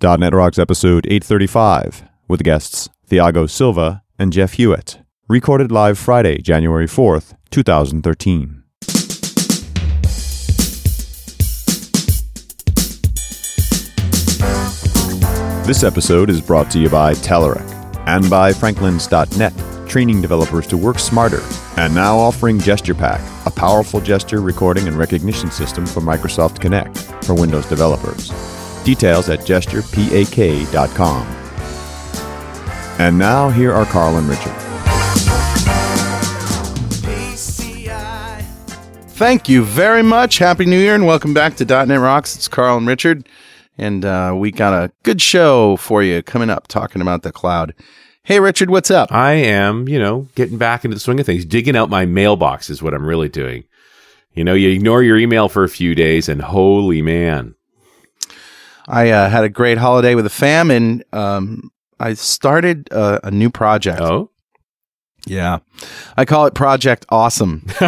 .NET Rocks episode 835 with guests Thiago Silva and Jeff Hewitt. Recorded live Friday, January 4th, 2013. This episode is brought to you by Telerik and by Franklins.net, training developers to work smarter, and now offering GesturePak, a powerful gesture recording and recognition system for Microsoft Kinect for Windows developers. Details at gesturepak.com. And now here are Carl and Richard. Thank you very much. Happy New Year and welcome back to .NET Rocks. It's Carl and Richard, and uh, we got a good show for you coming up talking about the cloud. Hey, Richard, what's up? I am, you know, getting back into the swing of things. Digging out my mailbox is what I'm really doing. You know, you ignore your email for a few days, and holy man. I uh, had a great holiday with the fam, and um, I started uh, a new project. Oh? Yeah. I call it Project Awesome.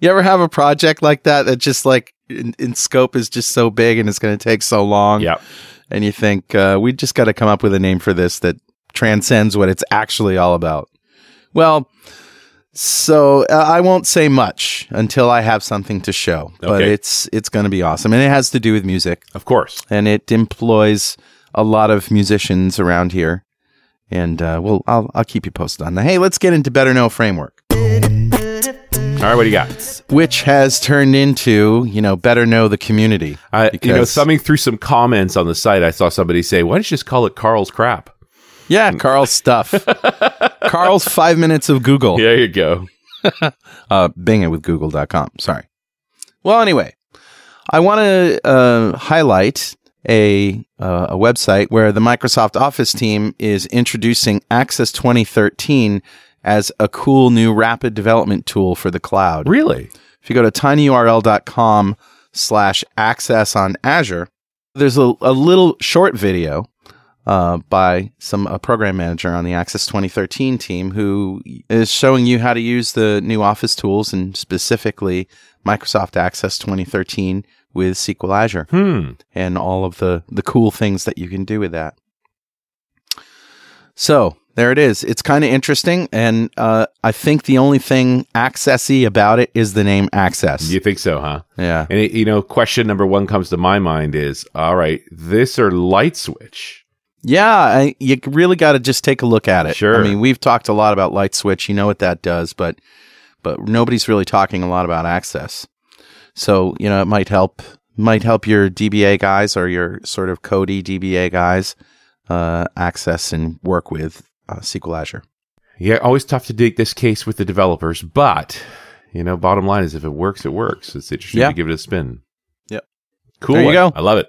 you ever have a project like that that just like in, in scope is just so big and it's going to take so long? Yep. And you think, uh, we just got to come up with a name for this that transcends what it's actually all about. Well, so uh, I won't say much until I have something to show, but Okay. it's it's going to be awesome, and it has to do with music, Of course. and it employs a lot of musicians around here, and uh, well, I'll I'll keep you posted on that. Hey, let's get into Better Know Framework, All right, what do you got? which has turned into you know Better Know the community. I, you know, thumbing through some comments on the site, I saw somebody say, "Why don't you just call it Carl's crap?" Yeah, Carl's stuff. Carl's five minutes of Google. There you go. uh, Bing it with google.com. Sorry. Well, anyway, I want to uh, highlight a uh, a website where the Microsoft Office team is introducing Access 2013 as a cool new rapid development tool for the cloud. Really? If you go to tinyurl.com slash access on Azure, there's a, a little short video uh, by some a program manager on the Access 2013 team who is showing you how to use the new Office tools and specifically Microsoft Access 2013 with SQL Azure Hmm. and all of the the cool things that you can do with that. So there it is. It's kind of interesting, and uh, I think the only thing accessy about it is the name Access. You think so, huh? Yeah, And it, you know, question number one comes to my mind is, all right, this or LightSwitch? Yeah. I, you really got to just take a look at it. Sure. I mean, we've talked a lot about LightSwitch. You know what that does, but but nobody's really talking a lot about Access. So you know, it might help might help your DBA guys or your sort of Cody DBA guys uh, access and work with uh, SQL Azure. Yeah, always tough to dig this case with the developers, but you know, bottom line is if it works, it works. It's interesting Yeah. to give it a spin. Yep. Cool. There you go. I love it.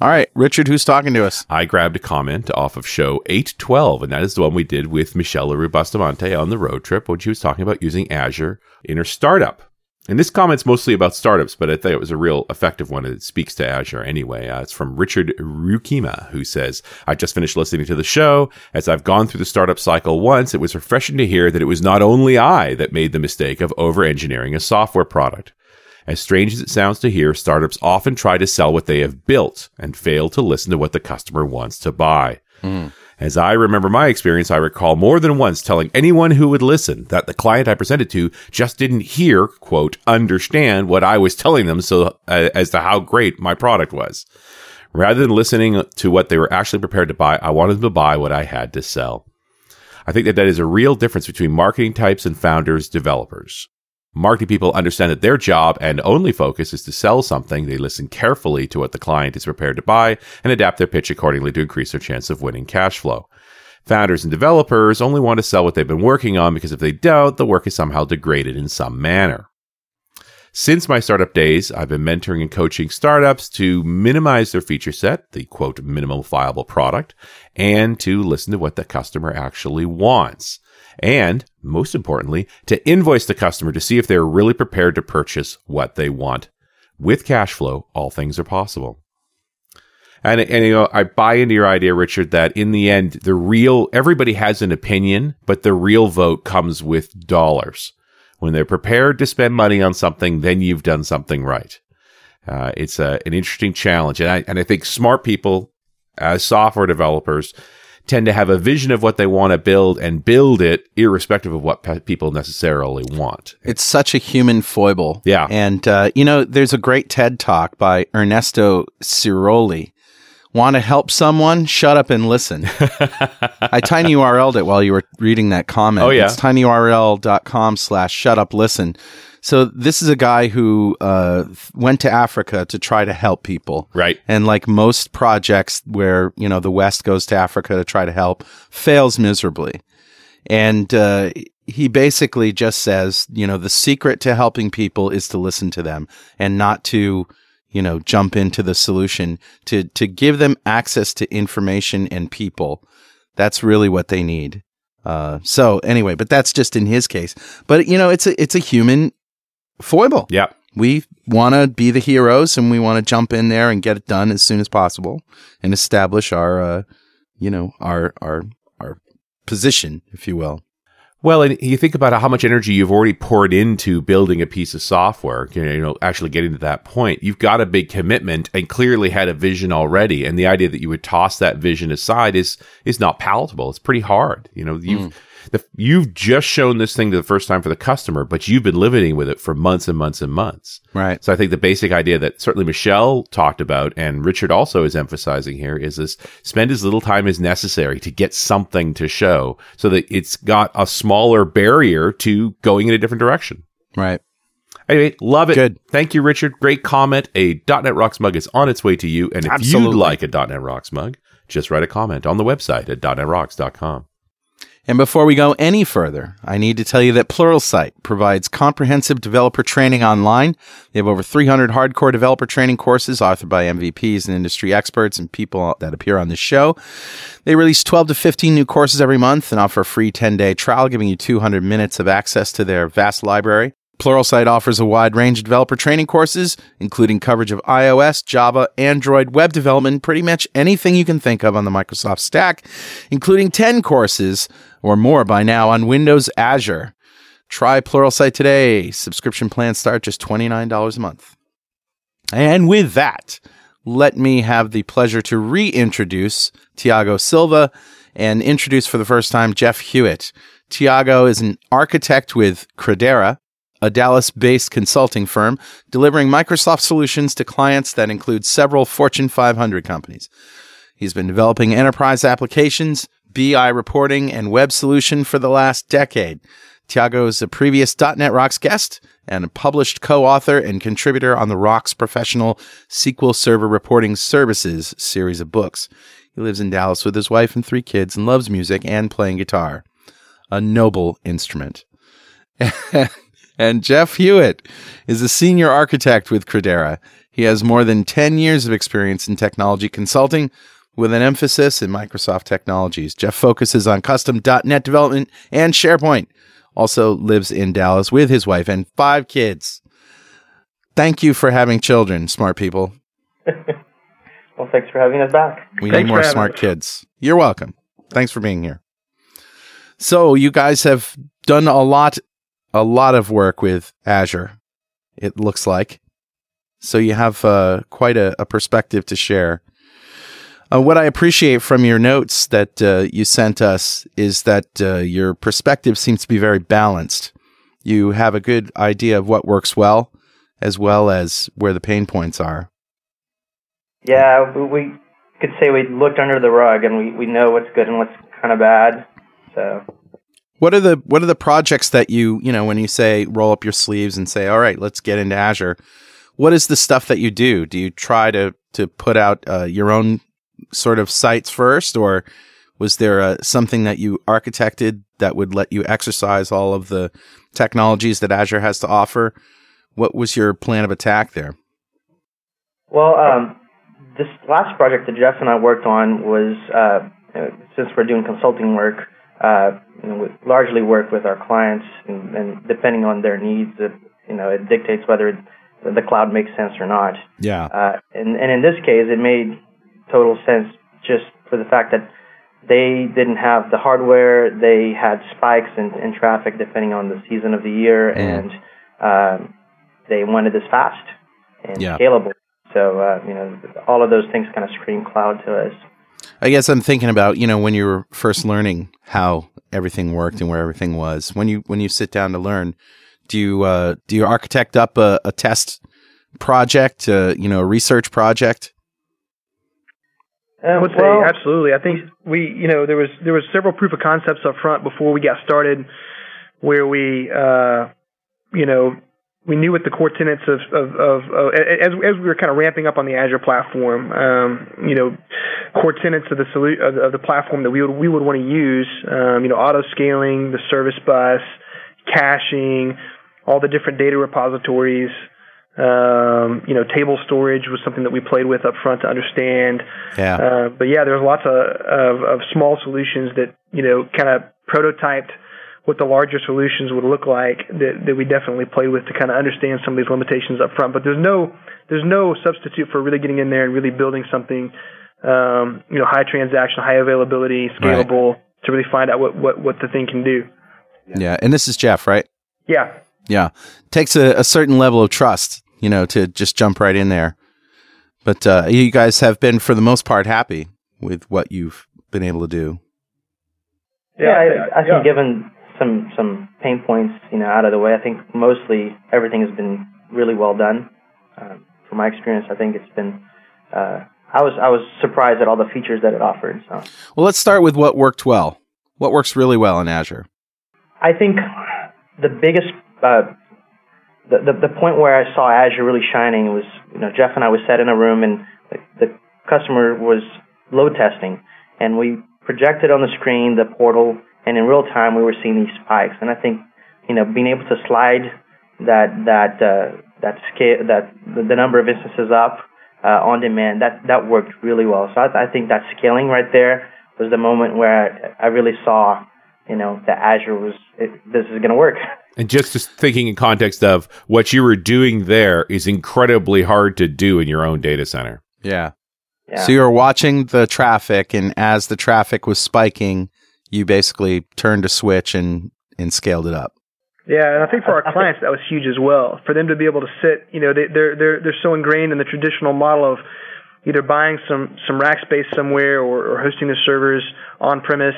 All right, Richard, who's talking to us? I grabbed a comment off of show 812, and that is the one we did with Michele Leroux Bustamante on the road trip when she was talking about using Azure in her startup. And this comment's mostly about startups, but I thought it was a real effective one. It speaks to Azure anyway. Uh, it's from Richard Rukima, who says, I just finished listening to the show. As I've gone through the startup cycle once, it was refreshing to hear that it was not only I that made the mistake of over engineering a software product. As strange as it sounds to hear, startups often try to sell what they have built and fail to listen to what the customer wants to buy. As I remember my experience, I recall more than once telling anyone who would listen that the client I presented to just didn't hear, quote, understand what I was telling them so uh, as to how great my product was. Rather than listening to what they were actually prepared to buy, I wanted them to buy what I had to sell. I think that that is a real difference between marketing types and founders, developers. Marketing people understand that their job and only focus is to sell something. They listen carefully to what the client is prepared to buy and adapt their pitch accordingly to increase their chance of winning cash flow. Founders and developers only want to sell what they've been working on because if they don't, the work is somehow degraded in some manner. Since my startup days, I've been mentoring and coaching startups to minimize their feature set, the quote, minimum viable product, and to listen to what the customer actually wants. And most importantly, to invoice the customer to see if they're really prepared to purchase what they want. With cash flow, all things are possible. And, and you know, I buy into your idea, Richard, that in the end, the real everybody has an opinion, but the real vote comes with dollars. When they're prepared to spend money on something, then you've done something right. Uh, it's a, an interesting challenge, and I and I think smart people, as software developers, tend to have a vision of what they want to build and build it, irrespective of what pe- people necessarily want. It's such a human foible. Yeah. And, uh, you know, there's a great TED talk by Ernesto Sirolli. Want to help someone? Shut up and listen. I tinyurl'd it while you were reading that comment. Oh, yeah. It's tinyurl.com slash shut up listen. So this is a guy who uh, went to Africa to try to help people. Right. And like most projects where, you know, the West goes to Africa to try to help, fails miserably. And uh, he basically just says, you know, the secret to helping people is to listen to them and not to, you know, jump into the solution, to, to give them access to information and people. That's really what they need. Uh, so anyway, but that's just in his case. But you know, it's a it's a human foible. Yeah. We want to be the heroes and we want to jump in there and get it done as soon as possible and establish our, uh, you know, our, our, our position, if you will. Well, and you think about how much energy you've already poured into building a piece of software, you know, actually getting to that point. You've got a big commitment and clearly had a vision already. And the idea that you would toss that vision aside is is not palatable. It's pretty hard. You know, you've the, you've just shown this thing to the first time for the customer, but you've been living with it for months and months and months. Right. So I think the basic idea that certainly Michele talked about and Richard also is emphasizing here is this spend as little time as necessary to get something to show so that it's got a smaller barrier to going in a different direction. Right. Anyway, love it. Good. Thank you, Richard. Great comment. A .NET Rocks mug is on its way to you. And if Absolutely. you'd like a .NET Rocks mug, just write a comment on the website at .NET .NETRocks.com. And before we go any further, I need to tell you that Pluralsight provides comprehensive developer training online. They have over 300 hardcore developer training courses authored by MVPs and industry experts and people that appear on the show. They release 12 to 15 new courses every month and offer a free 10 day trial, giving you 200 minutes of access to their vast library. Pluralsight offers a wide range of developer training courses, including coverage of iOS, Java, Android, web development, pretty much anything you can think of on the Microsoft stack, including 10 courses or more by now on Windows Azure. Try Pluralsight today. Subscription plans start just $29 a month. And with that, let me have the pleasure to reintroduce Thiago Silva and introduce for the first time Jeff Hewitt. Thiago is an architect with Credera, a Dallas based consulting firm delivering Microsoft solutions to clients that include several Fortune 500 companies. He's been developing enterprise applications, BI reporting, and web solution for the last decade. Thiago is a previous .NET Wrox guest and a published co-author and contributor on the Rocks Professional SQL Server Reporting Services series of books. He lives in Dallas with his wife and three kids and loves music and playing guitar, a noble instrument. and Jeff Hewitt is a senior architect with Credera. He has more than 10 years of experience in technology consulting with an emphasis in Microsoft technologies. Jeff focuses on custom .NET development and SharePoint. Also lives in Dallas with his wife and five kids. Thank you for having children, smart people. well, thanks for having us back. We Thanks need more smart us. kids. You're welcome. Thanks for being here. So you guys have done a lot a lot of work with Azure. It looks like. So you have uh, quite a, a perspective to share. Uh, what I appreciate from your notes that uh, you sent us is that uh, your perspective seems to be very balanced. You have a good idea of what works well, as well as where the pain points are. Yeah, we, could say we looked under the rug and we, we know what's good and what's kind of bad. So What are the what are the projects that you you know when you say roll up your sleeves and say all right let's get into Azure? What is the stuff that you do? Do you try to to put out uh, your own sort of sites first, or was there uh, something that you architected that would let you exercise all of the technologies that Azure has to offer? What was your plan of attack there? Well, um, this last project that Jeff and I worked on was, uh, uh, since we're doing consulting work, uh, you know, we largely work with our clients, and, and depending on their needs, it, you know, it dictates whether it, the cloud makes sense or not. Yeah, Uh, and, and in this case, it made total sense just for the fact that they didn't have the hardware. They had spikes in, in traffic depending on the season of the year, Mm. and um, they wanted this fast. and Yeah. scalable. So uh, you know, all of those things kind of scream cloud to us. I guess I'm thinking about you know when you were first learning how everything worked and where everything was. When you when you sit down to learn, do you uh, do you architect up a, a test project, uh, you know, a research project? Uh, I would say well, absolutely. I think we, you know, there was there was several proof of concepts up front before we got started, where we, uh, you know, we knew what the core tenets of of, of, of as as we were kind of ramping up on the Azure platform, um, you know, core tenets of the solu- of, of the platform that we would we would want to use, um, you know, auto scaling, the service bus, caching, all the different data repositories. Um, you know, table storage was something that we played with up front to understand. Yeah. Uh, but yeah, there's lots of, of, of small solutions that, you know, kind of prototyped what the larger solutions would look like that, that we definitely played with to kind of understand some of these limitations up front. But there's no, there's no substitute for really getting in there and really building something, um, you know, high transaction, high availability, scalable to really find out what, what, what the thing can do. Yeah. And this is Jeff, right? Yeah. Yeah. Takes a, a certain level of trust, you know, to just jump right in there. But uh, you guys have been, for the most part, happy with what you've been able to do. yeah, I, I think given some some pain points, you know, out of the way, I think mostly everything has been really well done. Um, from my experience, I think it's been. Uh, I was I was surprised at all the features that it offered. So Well, let's start with what worked well. What works really well in Azure? I think the biggest uh, the, the the point where I saw Azure really shining was you know Jeff and I was sat in a room and the, the customer was load testing and we projected on the screen the portal and in real time we were seeing these spikes and I think you know being able to slide that that uh, that scale that the, the number of instances up uh, on demand that that worked really well so I, I think that scaling right there was the moment where I, I really saw you know that Azure was it, this is going to work. And just, just thinking in context of what you were doing there is incredibly hard to do in your own data center. Yeah. Yeah. So you were watching the traffic, and as the traffic was spiking, you basically turned a switch and, and scaled it up. Yeah, and I think for I- I our clients that was huge as well. For them to be able to sit, you know, they, they're they're they're so ingrained in the traditional model of either buying some some rack space somewhere or, or hosting their servers on premise.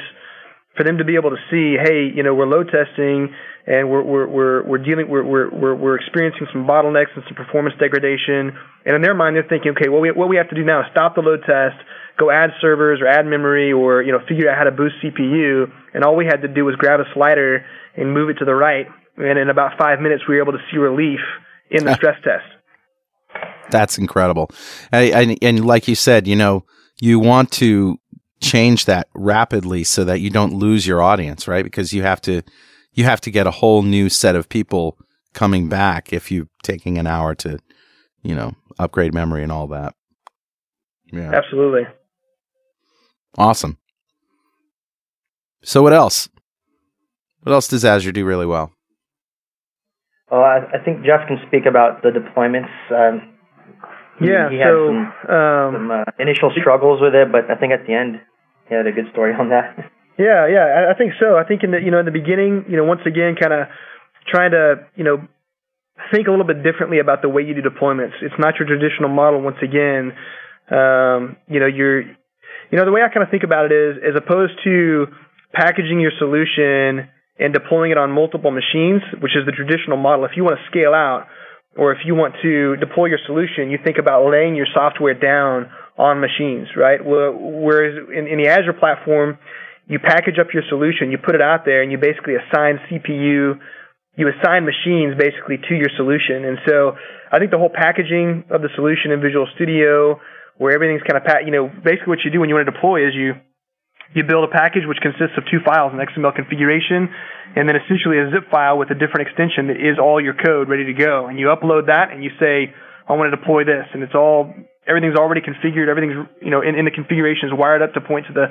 For them to be able to see, hey, you know, we're load testing and we're we're we're, we're dealing we're, we're we're we're experiencing some bottlenecks and some performance degradation. And in their mind, they're thinking, okay, well, we, what we have to do now is stop the load test, go add servers or add memory, or you know, figure out how to boost CPU. And all we had to do was grab a slider and move it to the right. And in about five minutes, we were able to see relief in the ah. stress test. That's incredible. And, and, and like you said, you know, you want to change that rapidly so that you don't lose your audience, right? Because you have to, you have to get a whole new set of people coming back if you're taking an hour to, you know, upgrade memory and all that. Yeah. Absolutely. Awesome. So what else? What else does Azure do really well? Well, I, I think Jeff can speak about the deployments. Um, he- Yeah. he had so, some, um, some uh, initial struggles with it, but I think at the end he had a good story on that. Yeah, yeah, I, I think so. I think in the you know in the beginning, you know, once again, kind of trying to you know think a little bit differently about the way you do deployments. It's not your traditional model. Once again, um, you know, you're you know the way I kind of think about it is as opposed to packaging your solution and deploying it on multiple machines, which is the traditional model. If you want to scale out, or if you want to deploy your solution, you think about laying your software down on machines, right? Whereas in, in the Azure platform, you package up your solution, you put it out there, and you basically assign CPU, you assign machines basically to your solution. And so I think the whole packaging of the solution in Visual Studio, where everything's kind of, pat. you know, basically what you do when you want to deploy is you you build a package which consists of two files, an XML configuration, and then essentially a zip file with a different extension that is all your code ready to go. And you upload that and you say, I want to deploy this, and it's all everything's already configured. Everything's you know in, in the configuration is wired up to point to the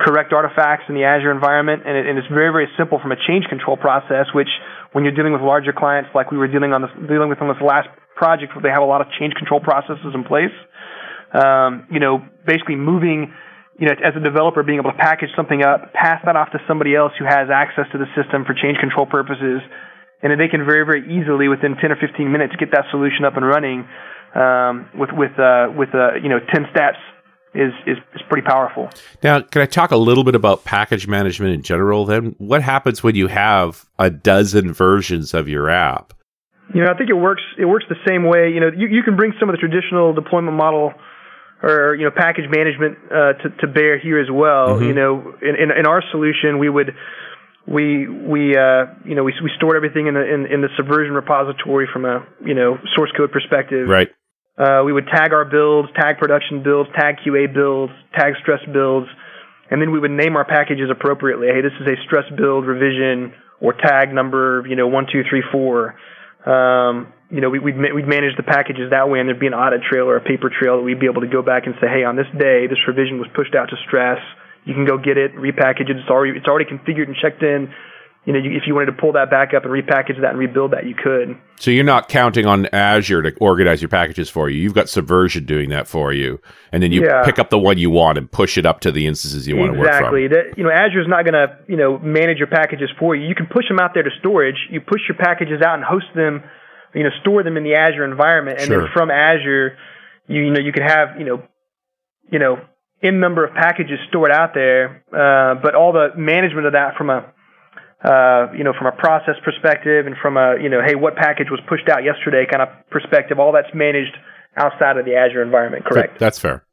correct artifacts in the Azure environment, and, it, and it's very very simple from a change control process. Which when you're dealing with larger clients like we were dealing on this dealing with on this last project, where they have a lot of change control processes in place, um, you know, basically moving you know, as a developer, being able to package something up, pass that off to somebody else who has access to the system for change control purposes, and then they can very, very easily, within 10 or 15 minutes, get that solution up and running. um, with with uh, with uh, you know 10 steps is, is is pretty powerful. Now, can I talk a little bit about package management in general? Then, what happens when you have a dozen versions of your app? You know, I think it works. It works the same way. You know, you, you can bring some of the traditional deployment model or you know package management uh, to to bear here as well. Mhm. You know, in, in in our solution, we would we we uh, you know we we stored everything in the in, in the Subversion repository from a you know source code perspective. Right. Uh, we would tag our builds, tag production builds, tag QA builds, tag stress builds, and then we would name our packages appropriately. Hey, this is a stress build revision or tag number, you know, one, two, three, four. Um, you know, we, we'd, we'd manage the packages that way, and there'd be an audit trail or a paper trail that we'd be able to go back and say, hey, on this day, this revision was pushed out to stress. You can go get it, repackage it. It's already it's already configured and checked in. You know, you, if you wanted to pull that back up and repackage that and rebuild that, you could. So you're not counting on Azure to organize your packages for you. You've got Subversion doing that for you, and then you Yeah. pick up the one you want and push it up to the instances you want to work from. exactly. That, you know, Azure's not going to you know manage your packages for you. You can push them out there to storage. You push your packages out and host them. You know, store them in the Azure environment, and Sure. then from Azure, you you know you can have you know, you know, in number of packages stored out there. Uh, but all the management of that from a uh, you know, from a process perspective and from a, you know, hey, what package was pushed out yesterday kind of perspective, all that's managed outside of the Azure environment, correct? That's fair.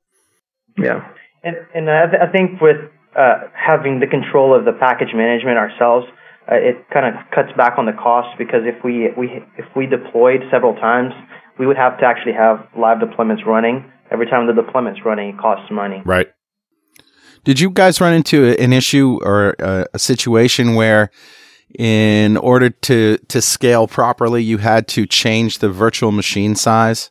Yeah. And, and I, th- I think with uh, having the control of the package management ourselves, uh, it kind of cuts back on the cost because if we, we if we deployed several times, we would have to actually have live deployments running. Every time the deployment's running, it costs money. Right. Did you guys run into an issue or a, a situation where, in order to to scale properly, you had to change the virtual machine size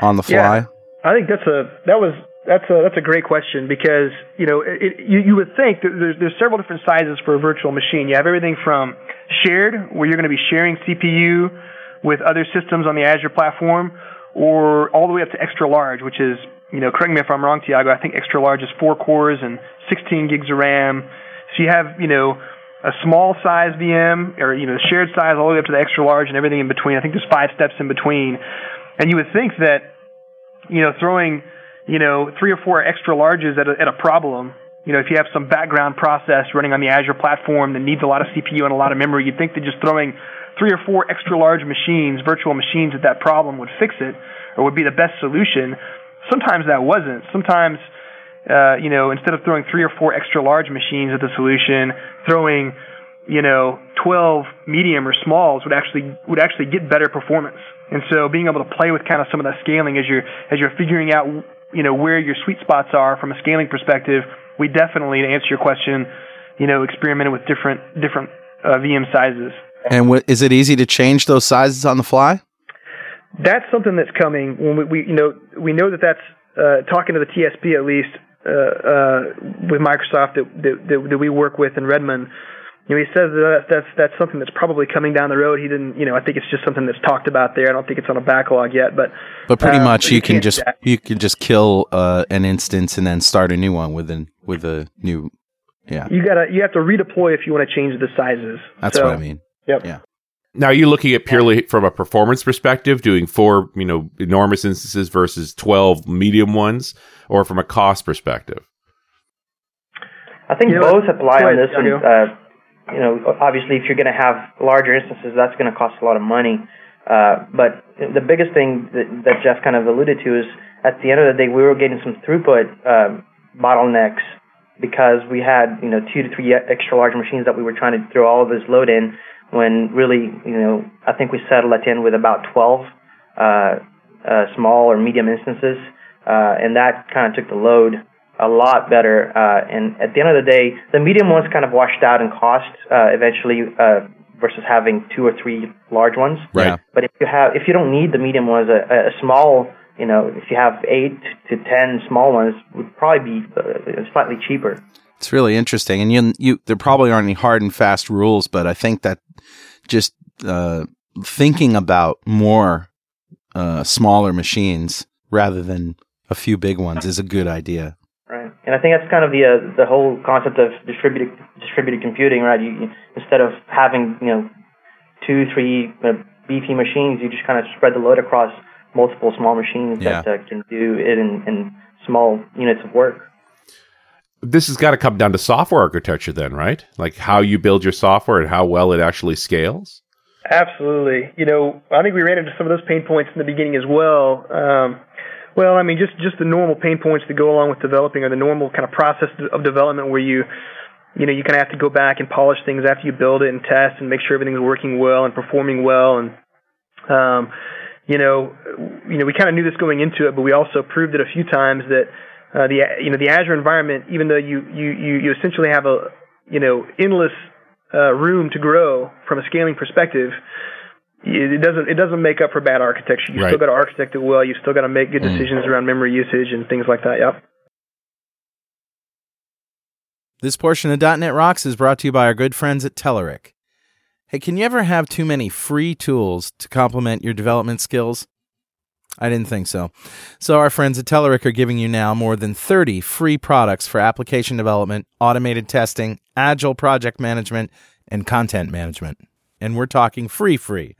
on the fly? Yeah. I think that's a that was that's a that's a great question because you know it, you you would think that there's there's several different sizes for a virtual machine. You have everything from shared, where you're going to be sharing CPU with other systems on the Azure platform, or all the way up to extra large, which is you know correct me if I'm wrong, Thiago. I think extra large is four cores and 16 gigs of RAM. So you have you know a small size VM or you know shared size all the way up to the extra large and everything in between. I think there's five steps in between, and you would think that you know, throwing, you know, three or four extra larges at a, at a problem. You know, if you have some background process running on the Azure platform that needs a lot of CPU and a lot of memory, you'd think that just throwing three or four extra large machines, virtual machines at that problem would fix it or would be the best solution. Sometimes that wasn't. Sometimes, uh, you know, instead of throwing three or four extra large machines at the solution, throwing, you know, 12 medium or smalls would actually would actually get better performance. And so being able to play with kind of some of that scaling as you're as you're figuring out, you know, where your sweet spots are from a scaling perspective, we definitely, to answer your question, you know, experimented with different different uh, VM sizes. And w- is it easy to change those sizes on the fly? That's something that's coming. When we, we you know, we know that that's uh, talking to the TSP at least uh, uh, with Microsoft that, that that that we work with in Redmond. You know, he says that that's that's something that's probably coming down the road. He didn't, you know, I think it's just something that's talked about there. I don't think it's on a backlog yet, but But pretty Uh, much but you, you can just that. you can just kill uh, an instance and then start a new one with an with a new. Yeah, you gotta you have to redeploy if you want to change the sizes. that's So, what I mean. Yep. Yeah. Now, are you looking at purely from a performance perspective, doing four, you know, enormous instances versus twelve medium ones, or from a cost perspective? I think You know both apply on this one. Uh, you know, obviously, if you're going to have larger instances, that's going to cost a lot of money. Uh, but the biggest thing that, that Jeff kind of alluded to is at the end of the day, we were getting some throughput um, bottlenecks because we had you know two to three extra large machines that we were trying to throw all of this load in. When really, you know, I think we settled at the end with about 12 uh, uh, small or medium instances, uh, and that kind of took the load a lot better. Uh, and at the end of the day, the medium ones kind of washed out in cost uh, eventually uh, versus having two or three large ones. Right. Yeah. But if you have, if you don't need the medium ones, a, a small, you know, if you have eight to ten small ones, would probably be uh, slightly cheaper. It's really interesting, and you you there probably aren't any hard and fast rules, but I think that just uh, thinking about more uh, smaller machines rather than a few big ones is a good idea. Right. And I think that's kind of the uh, the whole concept of distributed distributed computing, right? You, you instead of having you know two, three uh, beefy machines. You just kind of spread the load across multiple small machines Yeah. that uh, can do it in, in small units of work. This has got to come down to software architecture, then, right? Like how you build your software and how well it actually scales. Absolutely. You know, I think we ran into some of those pain points in the beginning as well. Um, well, I mean, just just the normal pain points that go along with developing, or the normal kind of process of development where you, you know, you kind of have to go back and polish things after you build it and test and make sure everything's working well and performing well. And, um, you know, you know, we kind of knew this going into it, but we also proved it a few times that uh, the you know the Azure environment, even though you you you, you essentially have a you know endless uh, room to grow from a scaling perspective, it doesn't it doesn't make up for bad architecture. You Right. still got to architect it well. You still got to make good Mm. decisions around memory usage and things like that. Yep. This portion of .NET Rocks is brought to you by our good friends at Telerik. Hey, can you ever have too many free tools to complement your development skills? I didn't think so. So our friends at Telerik are giving you now more than 30 free products for application development, automated testing, agile project management, and content management. And we're talking free free.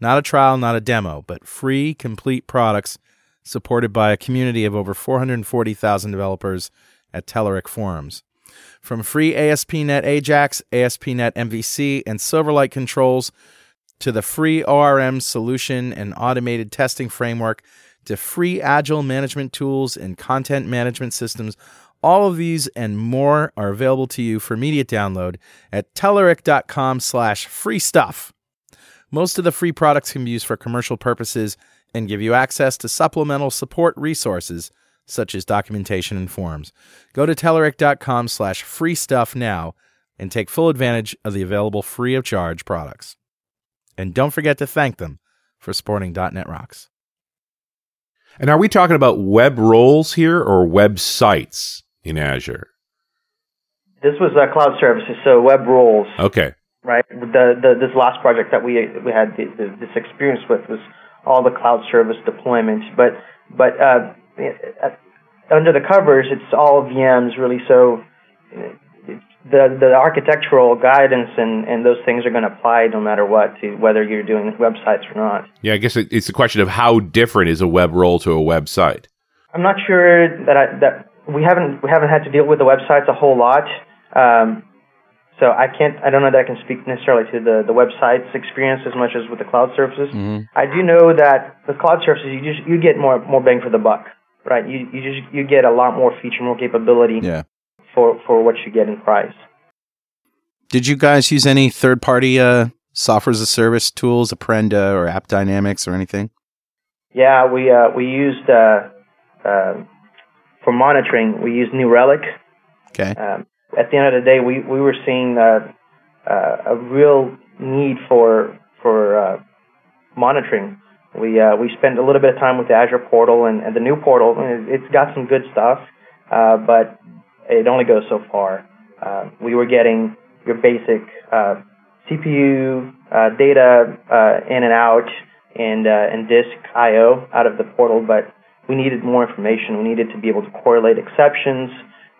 Not a trial, not a demo, but free complete products supported by a community of over 440,000 developers at Telerik forums. From free ASP.NET Ajax, ASP.NET MVC, and Silverlight controls to the free ORM solution and automated testing framework to free agile management tools and content management systems, all of these and more are available to you for immediate download at Telerik.com slash free stuff. Most of the free products can be used for commercial purposes and give you access to supplemental support resources such as documentation and forums. Go to Telerik.com slash free stuff now and take full advantage of the available free of charge products. And don't forget to thank them for supporting .NET Rocks. And are we talking about web roles here or websites in Azure? This was uh, cloud services, so web roles, Okay. right? The, the this last project that we we had the, the, this experience with was all the cloud service deployments, but but uh, uh, under the covers, it's all VMs really. So uh, the the architectural guidance and, and those things are going to apply no matter what to whether you're doing websites or not. Yeah, I guess it, it's a question of how different is a web role to a website. I'm not sure that I, that we haven't we haven't had to deal with the websites a whole lot. Um, so I can't I don't know that I can speak necessarily to the the websites experience as much as with the cloud services. I do know that with cloud services you just you get more more bang for the buck, right? You you just you get a lot more feature, more capability Yeah. For for what you get in price. Did you guys use any third party uh, software as a service tools, Apprenda or App Dynamics or anything? Yeah, we uh, we used uh, uh, for monitoring we used New Relic. Okay. um, at the end of the day, we, we were seeing uh, uh, a real need for for uh, monitoring. We uh, we spent a little bit of time with the Azure portal and, and the new portal. it- It's got some good stuff, uh, but it only goes so far. Uh, we were getting your basic uh, CPU uh, data uh, in and out and uh, and disk I/O out of the portal, but we needed more information. We needed to be able to correlate exceptions,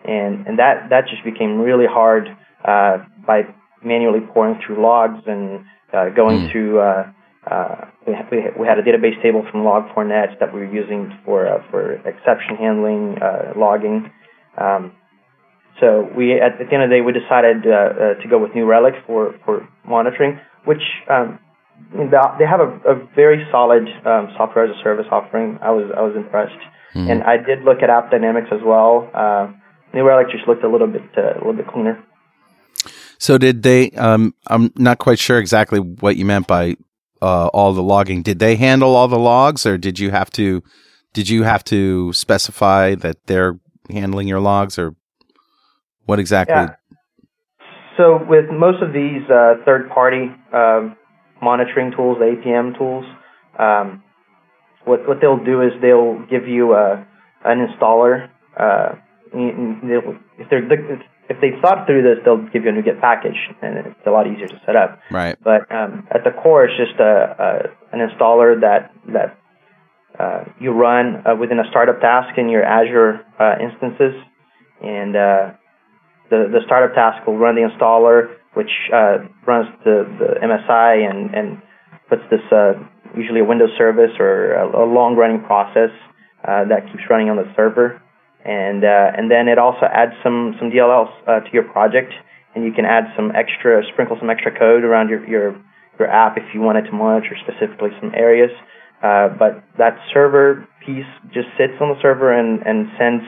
and and that that just became really hard uh, by manually pouring through logs and uh, going through. Uh, uh, we, ha- we we had a database table from Log4net that we were using for uh, for exception handling, uh, logging. Um, so we at, at the end of the day we decided uh, uh, to go with New Relic for for monitoring, which um, they have a, a very solid um, software as a service offering. I was I was impressed, and I did look at App Dynamics as well. Uh, New Relic just looked a little bit uh, a little bit cleaner. So did they? Um, I'm not quite sure exactly what you meant by uh, all the logging. Did they handle all the logs, or did you have to? Did you have to specify that they're handling your logs, or what exactly? Yeah. So with most of these uh, third-party um, monitoring tools, the APM tools, um, what what they'll do is they'll give you a, an installer. Uh, if they're if they thought through this, they'll give you a NuGet package, and it's a lot easier to set up. Right. But um, at the core, it's just a, a an installer that that uh, you run uh, within a startup task in your Azure uh, instances, and uh, the the startup task will run the installer, which uh, runs the, the MSI and and puts this uh, usually a Windows service or a, a long running process uh, that keeps running on the server, and uh, and then it also adds some some DLLs uh, to your project, and you can add some extra sprinkle some extra code around your your your app if you wanted to monitor specifically some areas. Uh, but that server piece just sits on the server and and sends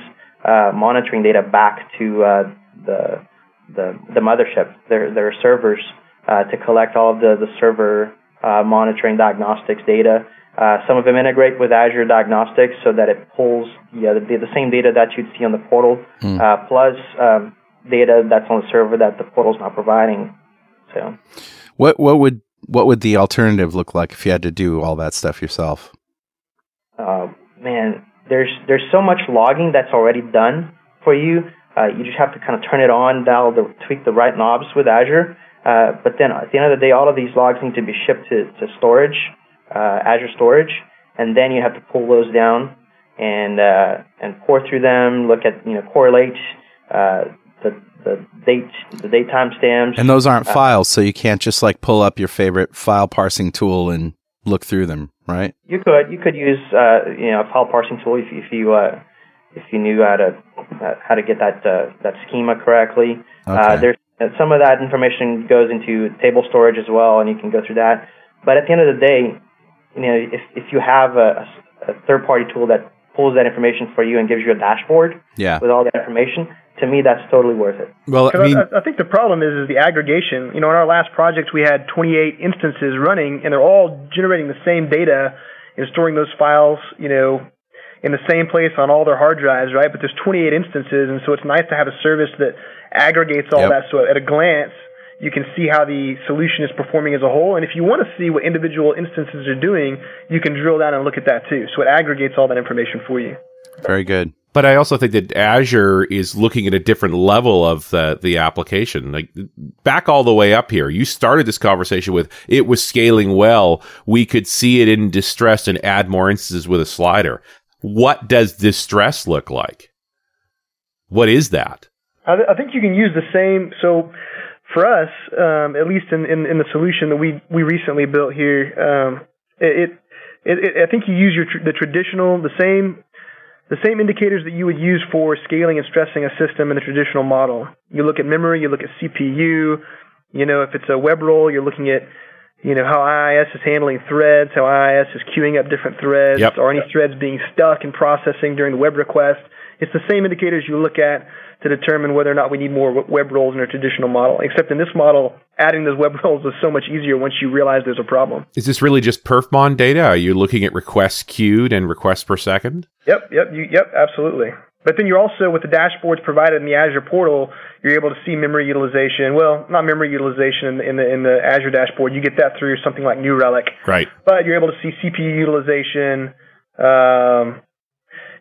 monitoring data back to the the the mothership. There there are servers uh, to collect all of the the server uh, monitoring diagnostics data. Uh, some of them integrate with Azure Diagnostics so that it pulls yeah, the, the same data that you'd see on the portal, mm. uh, plus um, data that's on the server that the portal's not providing. So, what what would what would the alternative look like if you had to do all that stuff yourself? Uh, man, there's there's so much logging that's already done for you. Uh, you just have to kind of turn it on, dial the tweak the right knobs with Azure, uh, but then at the end of the day, all of these logs need to be shipped to, to storage, uh, Azure storage, and then you have to pull those down and uh, and pour through them. Look at you know correlate uh, the the date the date timestamps. And those aren't uh, files, so you can't just like pull up your favorite file parsing tool and look through them, right? You could you could use you know a file parsing tool if if you if you knew how to uh, how to get that uh, that schema correctly. Uh, okay. there's some of that information goes into table storage as well, and you can go through that. But at the end of the day, you know, if if you have a, a third party tool that pulls that information for you and gives you a dashboard yeah. with all that information, to me that's totally worth it. Well, I, mean, I, I, think the problem is is the aggregation. You know, in our last project we had 28 instances running, and they're all generating the same data and storing those files. You know, in the same place on all their hard drives, right? But there's 28 instances, and so it's nice to have a service that aggregates all yep. that. So at a glance, you can see how the solution is performing as a whole. And if you want to see what individual instances are doing, you can drill down and look at that too. So it aggregates all that information for you. Very good. But I also think that Azure is looking at a different level of the, the application. Like back all the way up here, you started this conversation with it was scaling well. We could see it in distress and add more instances with a slider what does distress look like? What is that? I, th- I think you can use the same. So for us, um, at least in, in, in, the solution that we, we recently built here, um, it, it, it, I think you use your tr- the traditional, the same the same indicators that you would use for scaling and stressing a system in a traditional model. You look at memory, you look at CPU. You know, if it's a web role, you're looking at you know, how IIS is handling threads, how IIS is queuing up different threads, yep. or any threads being stuck in processing during the web request. It's the same indicators you look at to determine whether or not we need more web roles in our traditional model. Except in this model, adding those web roles is so much easier once you realize there's a problem. Is this really just perfmon data? Are you looking at requests queued and requests per second? Yep, yep, you, yep, absolutely. But then you're also, with the dashboards provided in the Azure portal, you're able to see memory utilization. Well, not memory utilization in the, in the, in the Azure dashboard. You get that through something like New Relic. Right. But you're able to see CPU utilization. Um,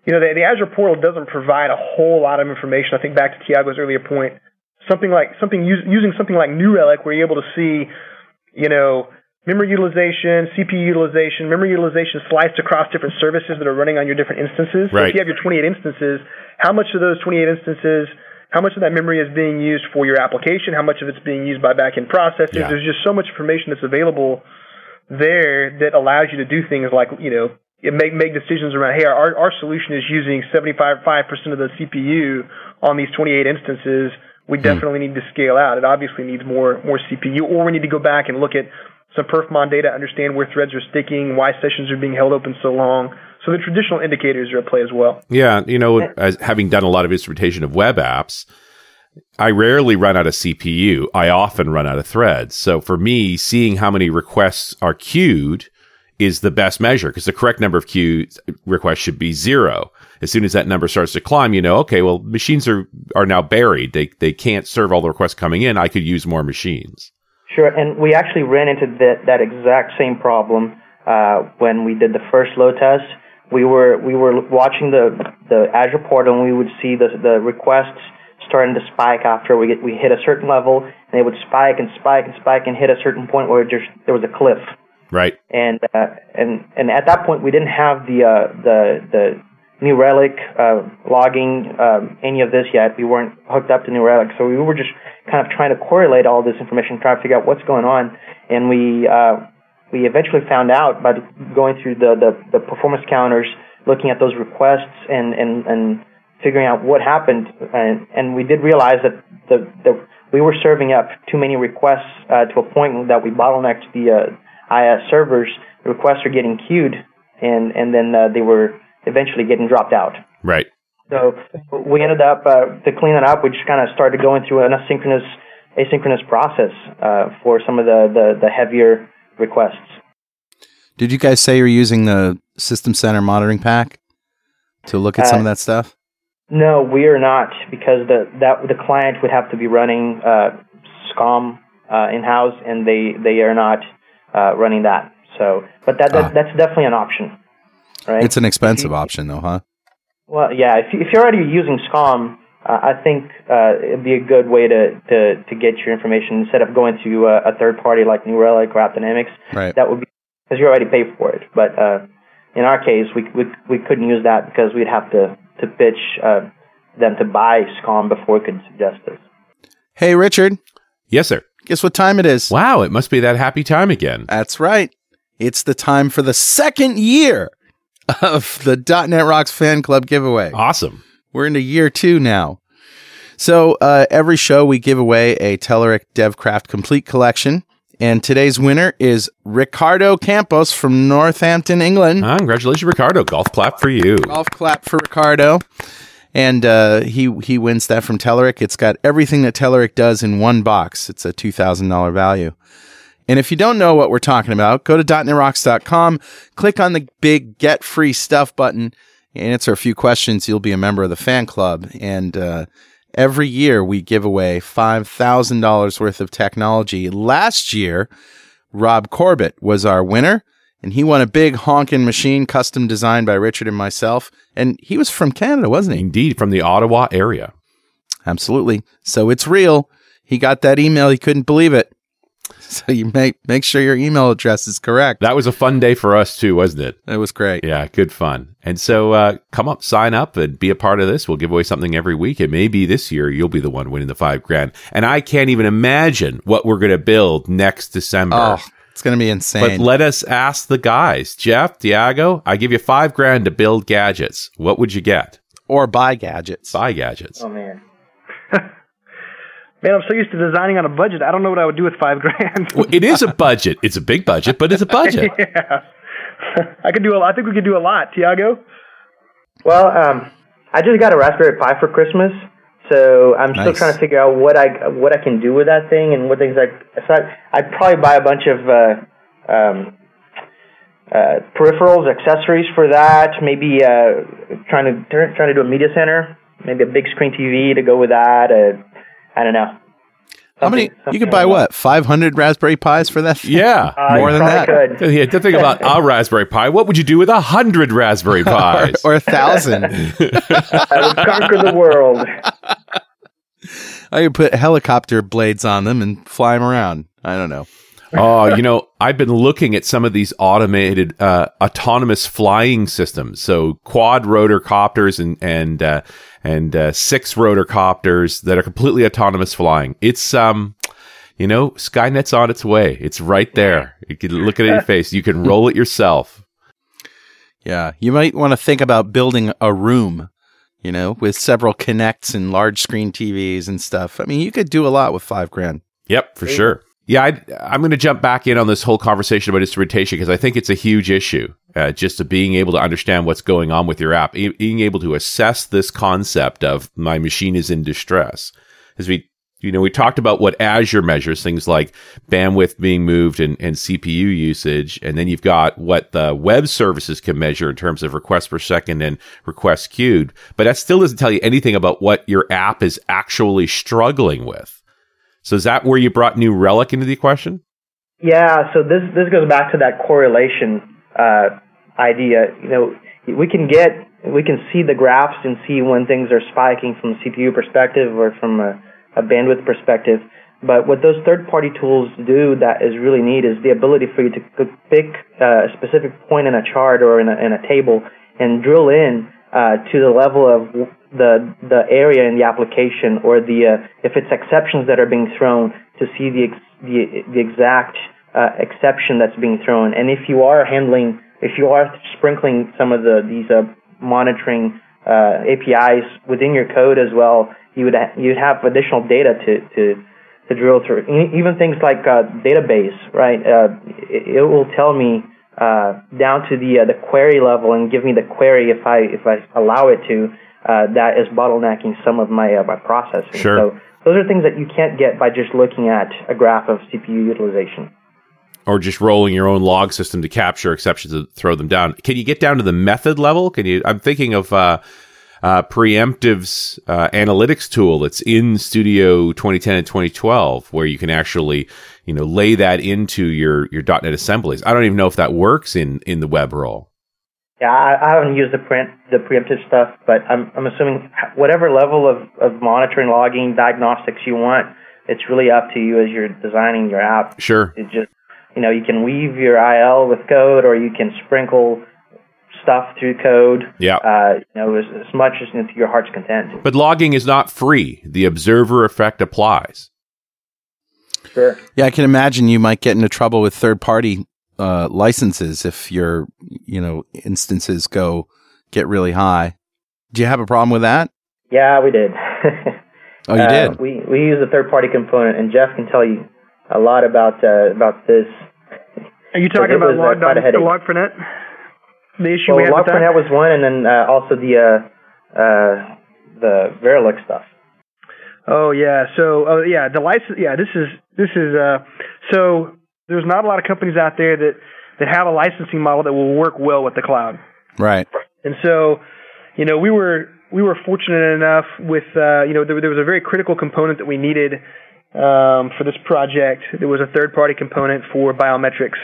you know, the, the Azure portal doesn't provide a whole lot of information. I think back to Thiago's earlier point, something like something using something like New Relic, where you're able to see, you know, memory utilization, CPU utilization, memory utilization sliced across different services that are running on your different instances. Right. So if you have your 28 instances, how much of those 28 instances, how much of that memory is being used for your application? How much of it's being used by backend processors? Yeah. There's just so much information that's available there that allows you to do things like, you know, make make decisions around, hey, our, our solution is using 75% of the CPU on these 28 instances. We hmm. definitely need to scale out. It obviously needs more more CPU, or we need to go back and look at some perfmon data, understand where threads are sticking, why sessions are being held open so long. So the traditional indicators are at play as well. Yeah, you know, as having done a lot of instrumentation of web apps, I rarely run out of CPU. I often run out of threads. So for me, seeing how many requests are queued is the best measure because the correct number of queue requests should be zero. As soon as that number starts to climb, you know, okay, well, machines are, are now buried. They, they can't serve all the requests coming in. I could use more machines. Sure, and we actually ran into that, that exact same problem uh, when we did the first load test. We were we were watching the the Azure portal, and we would see the the requests starting to spike after we get we hit a certain level, and they would spike and spike and spike and hit a certain point where just there was a cliff. Right. And uh, and and at that point, we didn't have the uh, the the New Relic uh, logging um, any of this yet. We weren't hooked up to New Relic, so we were just kind of trying to correlate all this information, trying to figure out what's going on. And we uh, we eventually found out by going through the, the, the performance counters, looking at those requests, and, and, and figuring out what happened. And, and we did realize that the, the we were serving up too many requests uh, to a point that we bottlenecked the uh, IIS servers. The requests were getting queued, and and then uh, they were eventually getting dropped out. Right. So we ended up uh, to clean it up. We just kind of started going through an asynchronous asynchronous process uh, for some of the, the the heavier requests. Did you guys say you're using the System Center monitoring pack to look at some of Uh, that stuff? No, we are not because the that the client would have to be running uh, SCOM uh, in house, and they they are not uh, running that. So, but that, that Ah. that's definitely an option, right? It's an expensive you- option, though, huh? Well, yeah. If, you, if you're already using SCOM, uh, I think uh, it'd be a good way to, to, to get your information instead of going to uh, a third party like New Relic or AppDynamics. Right. That would be because you already pay for it. But uh, in our case, we, we we couldn't use that because we'd have to to pitch uh, them to buy SCOM before we could suggest this. Hey, Richard, Yes, sir. guess what time it is? Wow, it must be that happy time again. That's right. It's the time for the second year of the .NET Rocks Fan Club giveaway. Awesome. We're into year two now. So uh, every show we give away a Telerik DevCraft Complete Collection. And today's winner is Ricardo Campos from Northampton, England. Ah, congratulations, Ricardo. Golf clap for you. Golf clap for Ricardo. And uh, he he wins that from Telerik. It's got everything that Telerik does in one box. It's a two thousand dollar value. And if you don't know what we're talking about, go to .netrocks.com, click on the big Get Free Stuff button, answer a few questions. You'll be a member of the fan club. And uh, every year we give away five thousand dollars worth of technology. Last year, Rob Corbett was our winner, and he won a big honking machine custom designed by Richard and myself. And he was from Canada, wasn't he? Indeed, from the Ottawa area. Absolutely. So it's real. He got that email. He couldn't believe it. So you make make sure your email address is correct. That was a fun day for us too, wasn't it? That was great. Yeah, good fun. And so uh, come up, sign up, and be a part of this. We'll give away something every week. And maybe this year you'll be the one winning the five grand. And I can't even imagine what we're going to build next December. Oh, it's gonna be insane. but let us ask the guys. Jeff, Thiago, I give you five grand to build gadgets. What would you get? or buy gadgets. Buy gadgets. Oh man. Man, I'm so used to designing on a budget. I don't know what I would do with five grand. Well, it is a budget. It's a big budget, but it's a budget. yeah. I could do. A, I think we could do a lot, Thiago. Well, um, I just got a Raspberry Pi for Christmas, so I'm still trying to figure out what I what I can do with that thing and what things like. So I, I'd probably buy a bunch of uh, um, uh, peripherals, accessories for that. Maybe uh, trying to trying to do a media center. Maybe a big screen TV to go with that. Uh, I don't know. How many? You could buy what? Five hundred Raspberry Pis for that? thing? Yeah. Uh, More than that. probably Could. Yeah, to think about a Raspberry Pi. What would you do with a hundred Raspberry Pis? or a thousand. I would conquer the world. I could put helicopter blades on them and fly them around. I don't know. Oh, you know, I've been looking at some of these automated, uh, autonomous flying systems. So quad rotor copters and and uh, and uh, six rotor copters that are completely autonomous flying. It's um, you know, Skynet's on its way. It's right there. You can look at it in your face. You can roll it yourself. Yeah, you might want to think about building a room, you know, with several Kinects and large screen TVs and stuff. I mean, you could do a lot with five grand. Yep, for sure. Yeah, I, I'm going to jump back in on this whole conversation about instrumentation because I think it's a huge issue. Uh, just to being able to understand what's going on with your app, e- being able to assess this concept of my machine is in distress. As we, you know, we talked about what Azure measures, things like bandwidth being moved and, and CPU usage, and then you've got what the web services can measure in terms of requests per second and requests queued. But that still doesn't tell you anything about what your app is actually struggling with. So is that where you brought New Relic into the equation? Yeah, so this this goes back to that correlation uh, idea. You know, we can get we can see the graphs and see when things are spiking from a CPU perspective or from a, a bandwidth perspective. But what those third-party tools do that is really neat is the ability for you to pick uh, a specific point in a chart or in a, in a table and drill in uh, to the level of the the area in the application or the uh, if it's exceptions that are being thrown to see the ex- the, the exact uh, exception that's being thrown. And if you are handling, if you are sprinkling some of the these uh, monitoring uh, APIs within your code as well, you would ha- you'd have additional data to to to drill through. Even things like uh, database, right? It, it, will tell me uh, down to the uh, the query level and give me the query if I if I allow it to. Uh, that is bottlenecking some of my uh, my processing. Sure. So those are things that you can't get by just looking at a graph of CPU utilization. Or just rolling your own log system to capture exceptions and throw them down. Can you get down to the method level? Can you? I'm thinking of uh, Preemptive's uh, analytics tool that's in Studio 2010 and 2012, where you can actually, you know, lay that into your your .NET assemblies. I don't even know if that works in in the web role. Yeah, I, I haven't used the print the preemptive stuff, but I'm I'm assuming whatever level of, of monitoring, logging, diagnostics you want, it's really up to you as you're designing your app. Sure. It just you know you can weave your IL with code, or you can sprinkle stuff through code. Yeah. Uh, you know, as, as much as to your heart's content. But logging is not free. The observer effect applies. Sure. Yeah, I can imagine you might get into trouble with third party uh, licenses if your you know instances go get really high. Do you have a problem with that? Yeah, we did. oh, you uh, did. We we use a third party component, and Jeff can tell you a lot about uh, about this. Are you talking about was, log, uh, log4net? The issue well, we had log4net was one, and then uh, also the uh, uh, the VeriLook stuff. Oh yeah, so oh yeah, the license. Yeah, this is this is uh, so there's not a lot of companies out there that that have a licensing model that will work well with the cloud. Right. And so, you know, we were we were fortunate enough with uh, you know there, there was a very critical component that we needed um, for this project. There was a third party component for biometrics,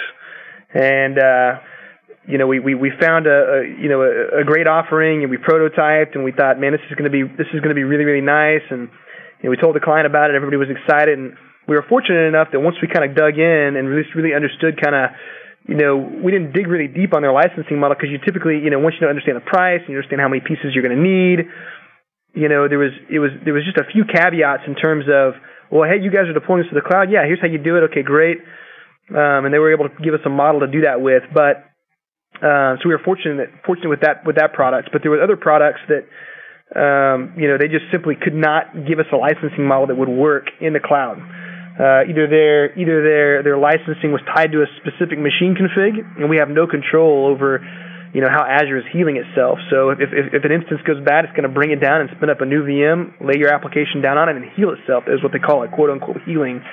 and uh, you know we, we, we found a, a you know a, a, great offering and we prototyped and we thought man this is going to be this is going to be really really nice and you know, we told the client about it everybody was excited and we were fortunate enough that once we kind of dug in and really really understood kind of you know, we didn't dig really deep on their licensing model because you typically, you know, once you understand the price and you understand how many pieces you're going to need, you know, there was it was there was just a few caveats in terms of, well, hey, you guys are deploying this to the cloud. Yeah, here's how you do it. Okay, great. Um, and they were able to give us a model to do that with. But uh, so we were fortunate fortunate with that with that product. But there were other products that um, you know they just simply could not give us a licensing model that would work in the cloud. Uh, either their either their their licensing was tied to a specific machine config, and we have no control over you know how Azure is healing itself. So if if, if an instance goes bad, it's going to bring it down and spin up a new VM, lay your application down on it, and heal itself. Is what they call it, quote unquote healing.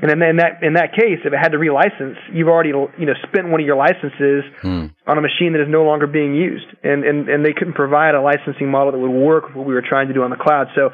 And then in that in that case, if it had to relicense, you've already you know spent one of your licenses Hmm. on a machine that is no longer being used, and and and they couldn't provide a licensing model that would work with what we were trying to do on the cloud. So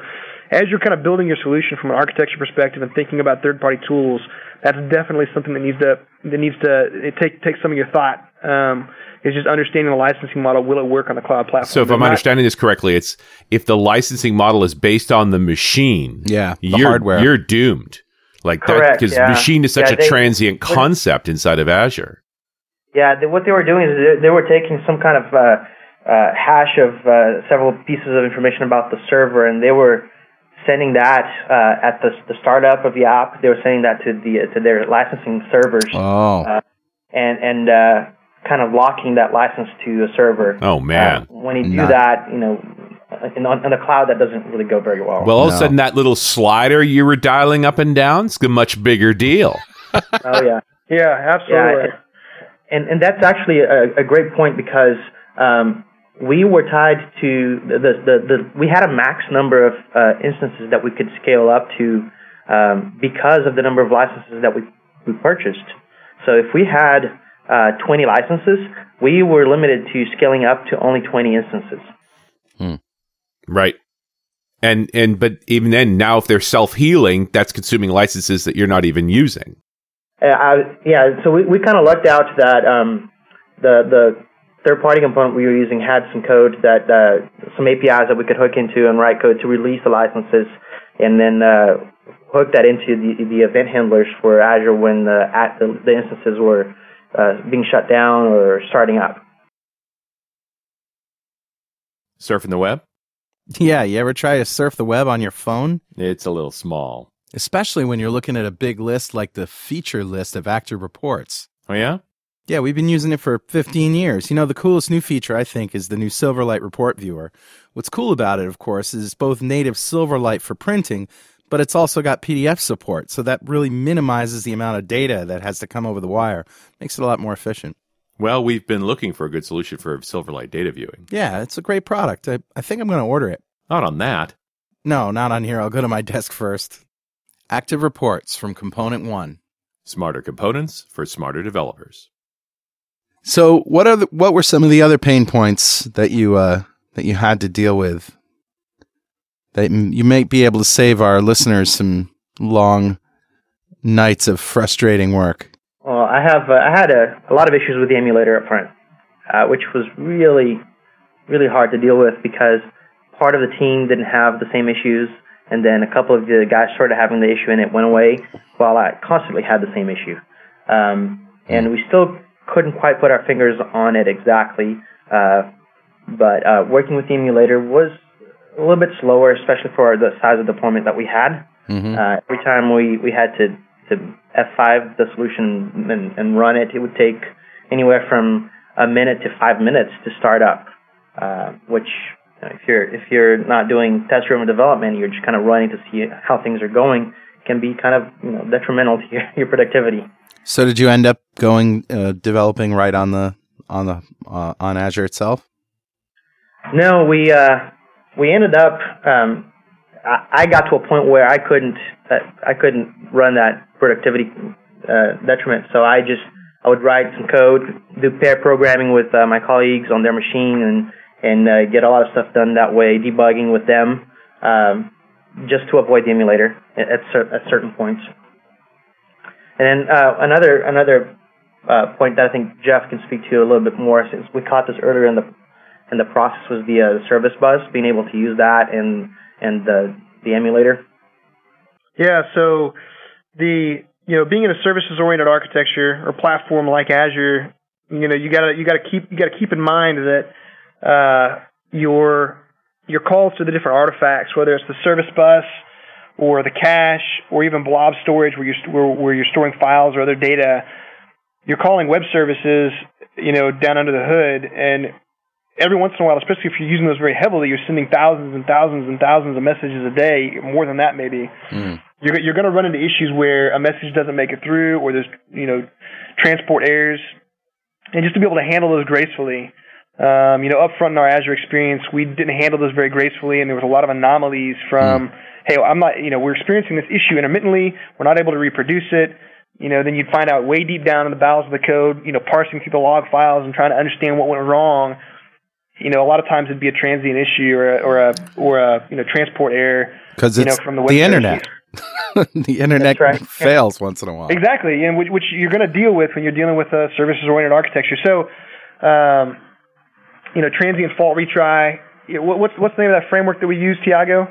as you're kind of building your solution from an architecture perspective and thinking about third-party tools, that's definitely something that needs to that needs to take take some of your thought. Um, is just understanding the licensing model. Will it work on the cloud platform? So, if I'm Not- understanding this correctly, it's if the licensing model is based on the machine, Yeah, the you're, hardware. you're doomed. Like that, Correct, because yeah. machine is such Yeah, a transient concept inside of Azure. Yeah, they, what they were doing is they, they were taking some kind of uh, uh, hash of uh, several pieces of information about the server, and they were sending that uh, at the, the startup of the app. They were sending that to the to their licensing servers, Oh, Uh, and and uh, kind of locking that license to a server. Oh man. Uh, when you do Not- that, you know, in, on, on the cloud, that doesn't really go very well. Well, all of a sudden, that little slider you were dialing up and down is a much bigger deal. oh yeah. yeah, absolutely. Yeah, and and that's actually a, a great point because um, we were tied to the, the the, the we had a max number of uh, instances that we could scale up to um, because of the number of licenses that we we purchased. So if we had uh, 20 licenses, we were limited to scaling up to only 20 instances. Right. And and but even then, now if they're self healing, that's consuming licenses that you're not even using. Uh, I, yeah, so we, we kind of lucked out that um, the the third party component we were using had some code that uh, some APIs that we could hook into and write code to release the licenses, and then uh, hook that into the the event handlers for Azure when the at the, the instances were uh, being shut down or starting up. Surfing the web, yeah. You ever try to surf the web on your phone? it's a little small. especially when you're looking at a big list like the feature list of ActiveReports. Oh yeah. Yeah, we've been using it for 15 years. You know, the coolest new feature, I think, is the new Silverlight Report Viewer. What's cool about it, of course, is both native Silverlight for printing, but it's also got PDF support. So that really minimizes the amount of data that has to come over the wire, makes it a lot more efficient. Well, we've been looking for a good solution for Silverlight data viewing. Yeah, it's a great product. I, I think I'm going to order it. Not on that. No, not on here. I'll go to my desk first. ActiveReports from ComponentOne. Smarter components for smarter developers. So, what are the, what were some of the other pain points that you uh, that you had to deal with? That you might be able to save our listeners some long nights of frustrating work. Well, I have uh, I had a, a lot of issues with the emulator up front, uh, which was really really hard to deal with because part of the team didn't have the same issues, and then a couple of the guys started having the issue and it went away, while I constantly had the same issue. Um, and we still couldn't quite put our fingers on it exactly, uh, but uh, working with the emulator was a little bit slower, especially for the size of deployment that we had. Mm-hmm. Uh, every time we, we had to, to F5 the solution and, and run it, it would take anywhere from a minute to five minutes to start up, uh, which you know, if you're if you're not doing test driven development, you're just kind of running to see how things are going, can be kind of you know detrimental to your, your productivity. So, did you end up going uh, developing right on the on the uh, on Azure itself? No, we uh, we ended up. Um, I, I got to a point where I couldn't uh, I couldn't run that productivity uh, detriment. So I just I would write some code, do pair programming with uh, my colleagues on their machine, and and uh, get a lot of stuff done that way, debugging with them, um, just to avoid the emulator at, at, cer- at certain points. And then uh, another another uh, point that I think Jeff can speak to a little bit more, since we caught this earlier in the in the process, was the service bus, being able to use that and and the the emulator. Yeah, so the you know being in a services oriented architecture or platform like Azure, you know you gotta you gotta keep you gotta keep in mind that uh, your your calls to the different artifacts, whether it's the service bus or the cache or even blob storage where you're where, where you're storing files or other data, you're calling web services, you know, down under the hood and every once in a while, especially if you're using those very heavily, you're sending thousands and thousands and thousands of messages a day, more than that maybe. Mm. You're you're going to run into issues where a message doesn't make it through, or there's you know transport errors, and just to be able to handle those gracefully. Um, you know, up front in our Azure experience, we didn't handle those very gracefully, and there was a lot of anomalies from, Mm. hey, I'm not, you know, we're experiencing this issue intermittently, we're not able to reproduce it. You know, then you'd find out way deep down in the bowels of the code, you know, parsing through the log files and trying to understand what went wrong you know, a lot of times it'd be a transient issue or a, or a or a you know transport error Because you know from the, the, internet. the internet right. fails once in a while. Exactly, and which, which you're going to deal with when you're dealing with a services-oriented architecture. So, um, you know, transient fault retry. You know, what- What's what's the name of that framework that we use, Thiago?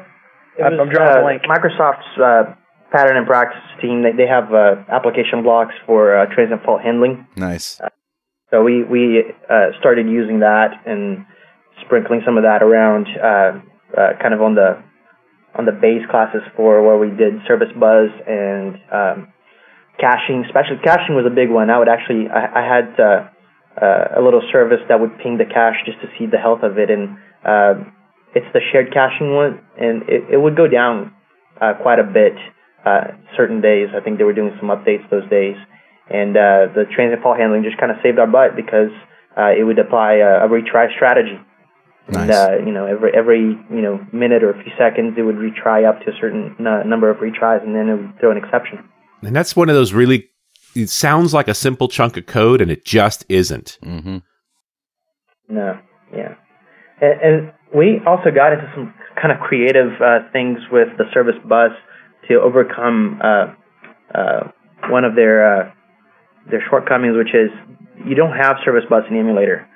I'm- was, I'm drawing a uh, blank. Microsoft's uh, pattern and practice team. They they have uh, application blocks for uh, transient fault handling. Nice. So we we uh, started using that and sprinkling some of that around, uh, uh, kind of on the on the base classes for where we did service bus and um, caching. Especially caching was a big one. I would actually I, I had uh, uh, a little service that would ping the cache just to see the health of it, and uh, it's the shared caching one, and it, it would go down uh, quite a bit certain days. I think they were doing some updates those days and the transient fault handling just kind of saved our butt because it would apply a, a retry strategy. And uh, you know, every every you know minute or a few seconds, it would retry up to a certain uh, number of retries, and then it would throw an exception. And that's one of those really. It sounds like a simple chunk of code, and it just isn't. hmm No, yeah, and, and we also got into some kind of creative uh, things with the service bus to overcome uh, uh, one of their uh, their shortcomings, which is you don't have service bus in the emulator.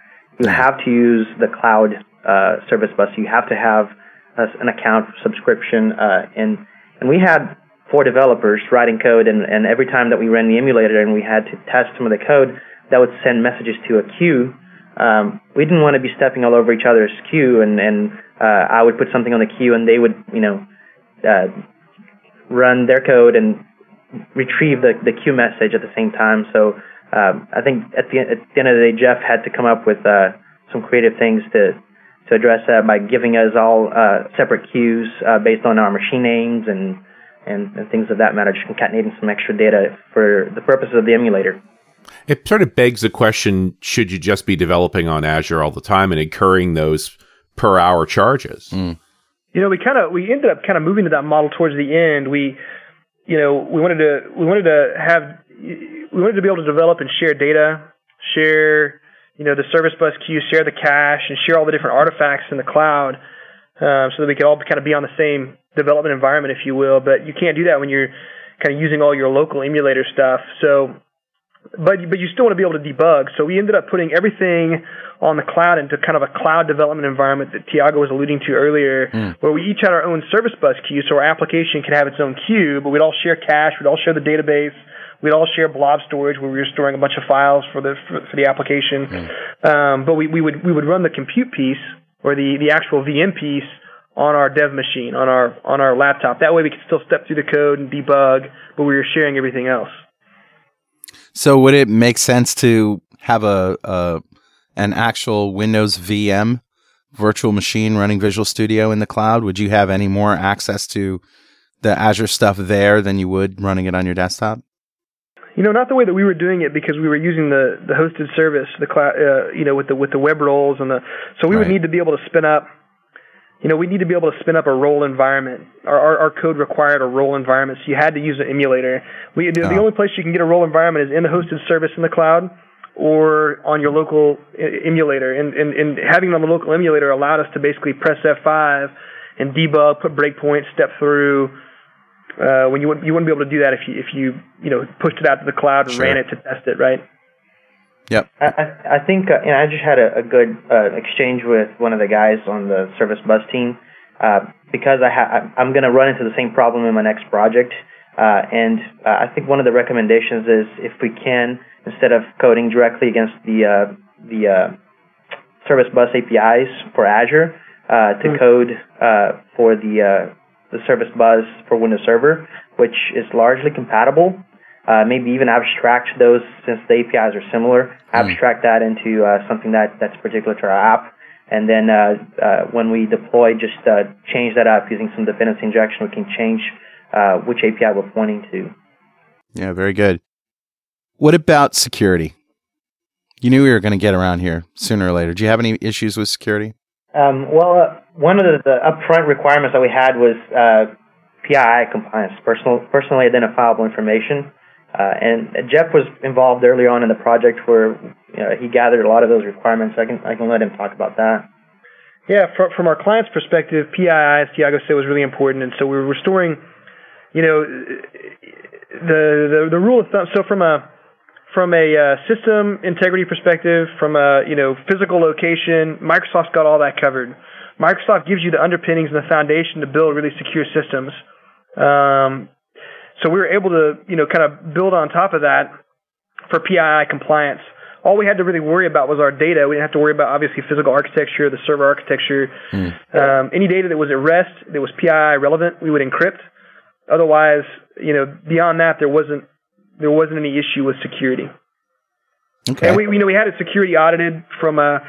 You have to use the cloud uh, service bus. You have to have an account subscription, uh, and and we had four developers writing code, and, and every time that we ran the emulator and we had to test some of the code, that would send messages to a queue. Um, we didn't want to be stepping all over each other's queue, and and uh, I would put something on the queue, and they would, you know, run their code and retrieve the, the queue message at the same time. So um, I think at the, at the end of the day, Jeff had to come up with uh, some creative things to to address that by giving us all uh, separate queues uh, based on our machine names and, and, and things of that matter, just concatenating some extra data for the purposes of the emulator. It sort of begs the question: Should you just be developing on Azure all the time and incurring those per hour charges? Mm. You know, we kind of we ended up kind of moving to that model towards the end. We, you know, we wanted to we wanted to have we wanted to be able to develop and share data, share you know the service bus queue, share the cache, and share all the different artifacts in the cloud, um, so that we could all kind of be on the same development environment, if you will. But you can't do that when you're kind of using all your local emulator stuff. So but but you still want to be able to debug. So we ended up putting everything on the cloud into kind of a cloud development environment that Thiago was alluding to earlier, mm. where we each had our own service bus queue, so our application could have its own queue, but we'd all share cache, we'd all share the database, we'd all share blob storage where we were storing a bunch of files for the for, for the application. Mm. Um, but we, we would we would run the compute piece or the the actual VM piece on our dev machine on our on our laptop. That way we could still step through the code and debug, but we were sharing everything else. So would it make sense to have a, a an actual Windows VM virtual machine running Visual Studio in the cloud? Would you have any more access to the Azure stuff there than you would running it on your desktop? You know, not the way that we were doing it because we were using the the hosted service, the cloud, uh, you know, with the with the web roles and the. So we right. would need to be able to spin up you know, we need to be able to spin up a role environment. Our, our, our code required a role environment, so you had to use an emulator. We, the, oh. the only place you can get a role environment is in the hosted service in the cloud or on your local emulator. And, and, and having it on the local emulator allowed us to basically press F5 and debug, put breakpoints, step through. Uh, when you wouldn't, you wouldn't be able to do that if you if you you know pushed it out to the cloud and sure. ran it to test it, right? Yep. I, I think uh, you know I just had a, a good uh, exchange with one of the guys on the service bus team uh, because I ha- I'm going to run into the same problem in my next project, uh, and uh, I think one of the recommendations is if we can instead of coding directly against the uh, the uh, service bus APIs for Azure uh, to mm. code uh, for the uh, the service bus for Windows Server, which is largely compatible uh, maybe even abstract those since the APIs are similar, hmm. abstract that into uh, something that, that's particular to our app. And then uh, uh, when we deploy, just uh, change that up using some dependency injection. We can change uh, which API we're pointing to. Yeah, very good. What about security? You knew we were going to get around here sooner or later. Do you have any issues with security? Um, well, uh, one of the, the, upfront requirements that we had was uh, PII compliance, personal, personally identifiable information. Uh, and Jeff was involved early on in the project where you know, he gathered a lot of those requirements. I can I can let him talk about that. Yeah, from from our client's perspective, PII, as Thiago said, was really important, and so we were restoring, you know, the the, the rule of thumb. So from a from a uh, system integrity perspective, from a you know physical location, Microsoft's got all that covered. Microsoft gives you the underpinnings and the foundation to build really secure systems. Um, so we were able to, you know, kind of build on top of that for PII compliance. All we had to really worry about was our data. We didn't have to worry about obviously physical architecture, the server architecture. Mm. Um, any data that was at rest that was PII relevant, we would encrypt. Otherwise, you know, beyond that, there wasn't there wasn't any issue with security. Okay. And we, you know, we had it security audited from a.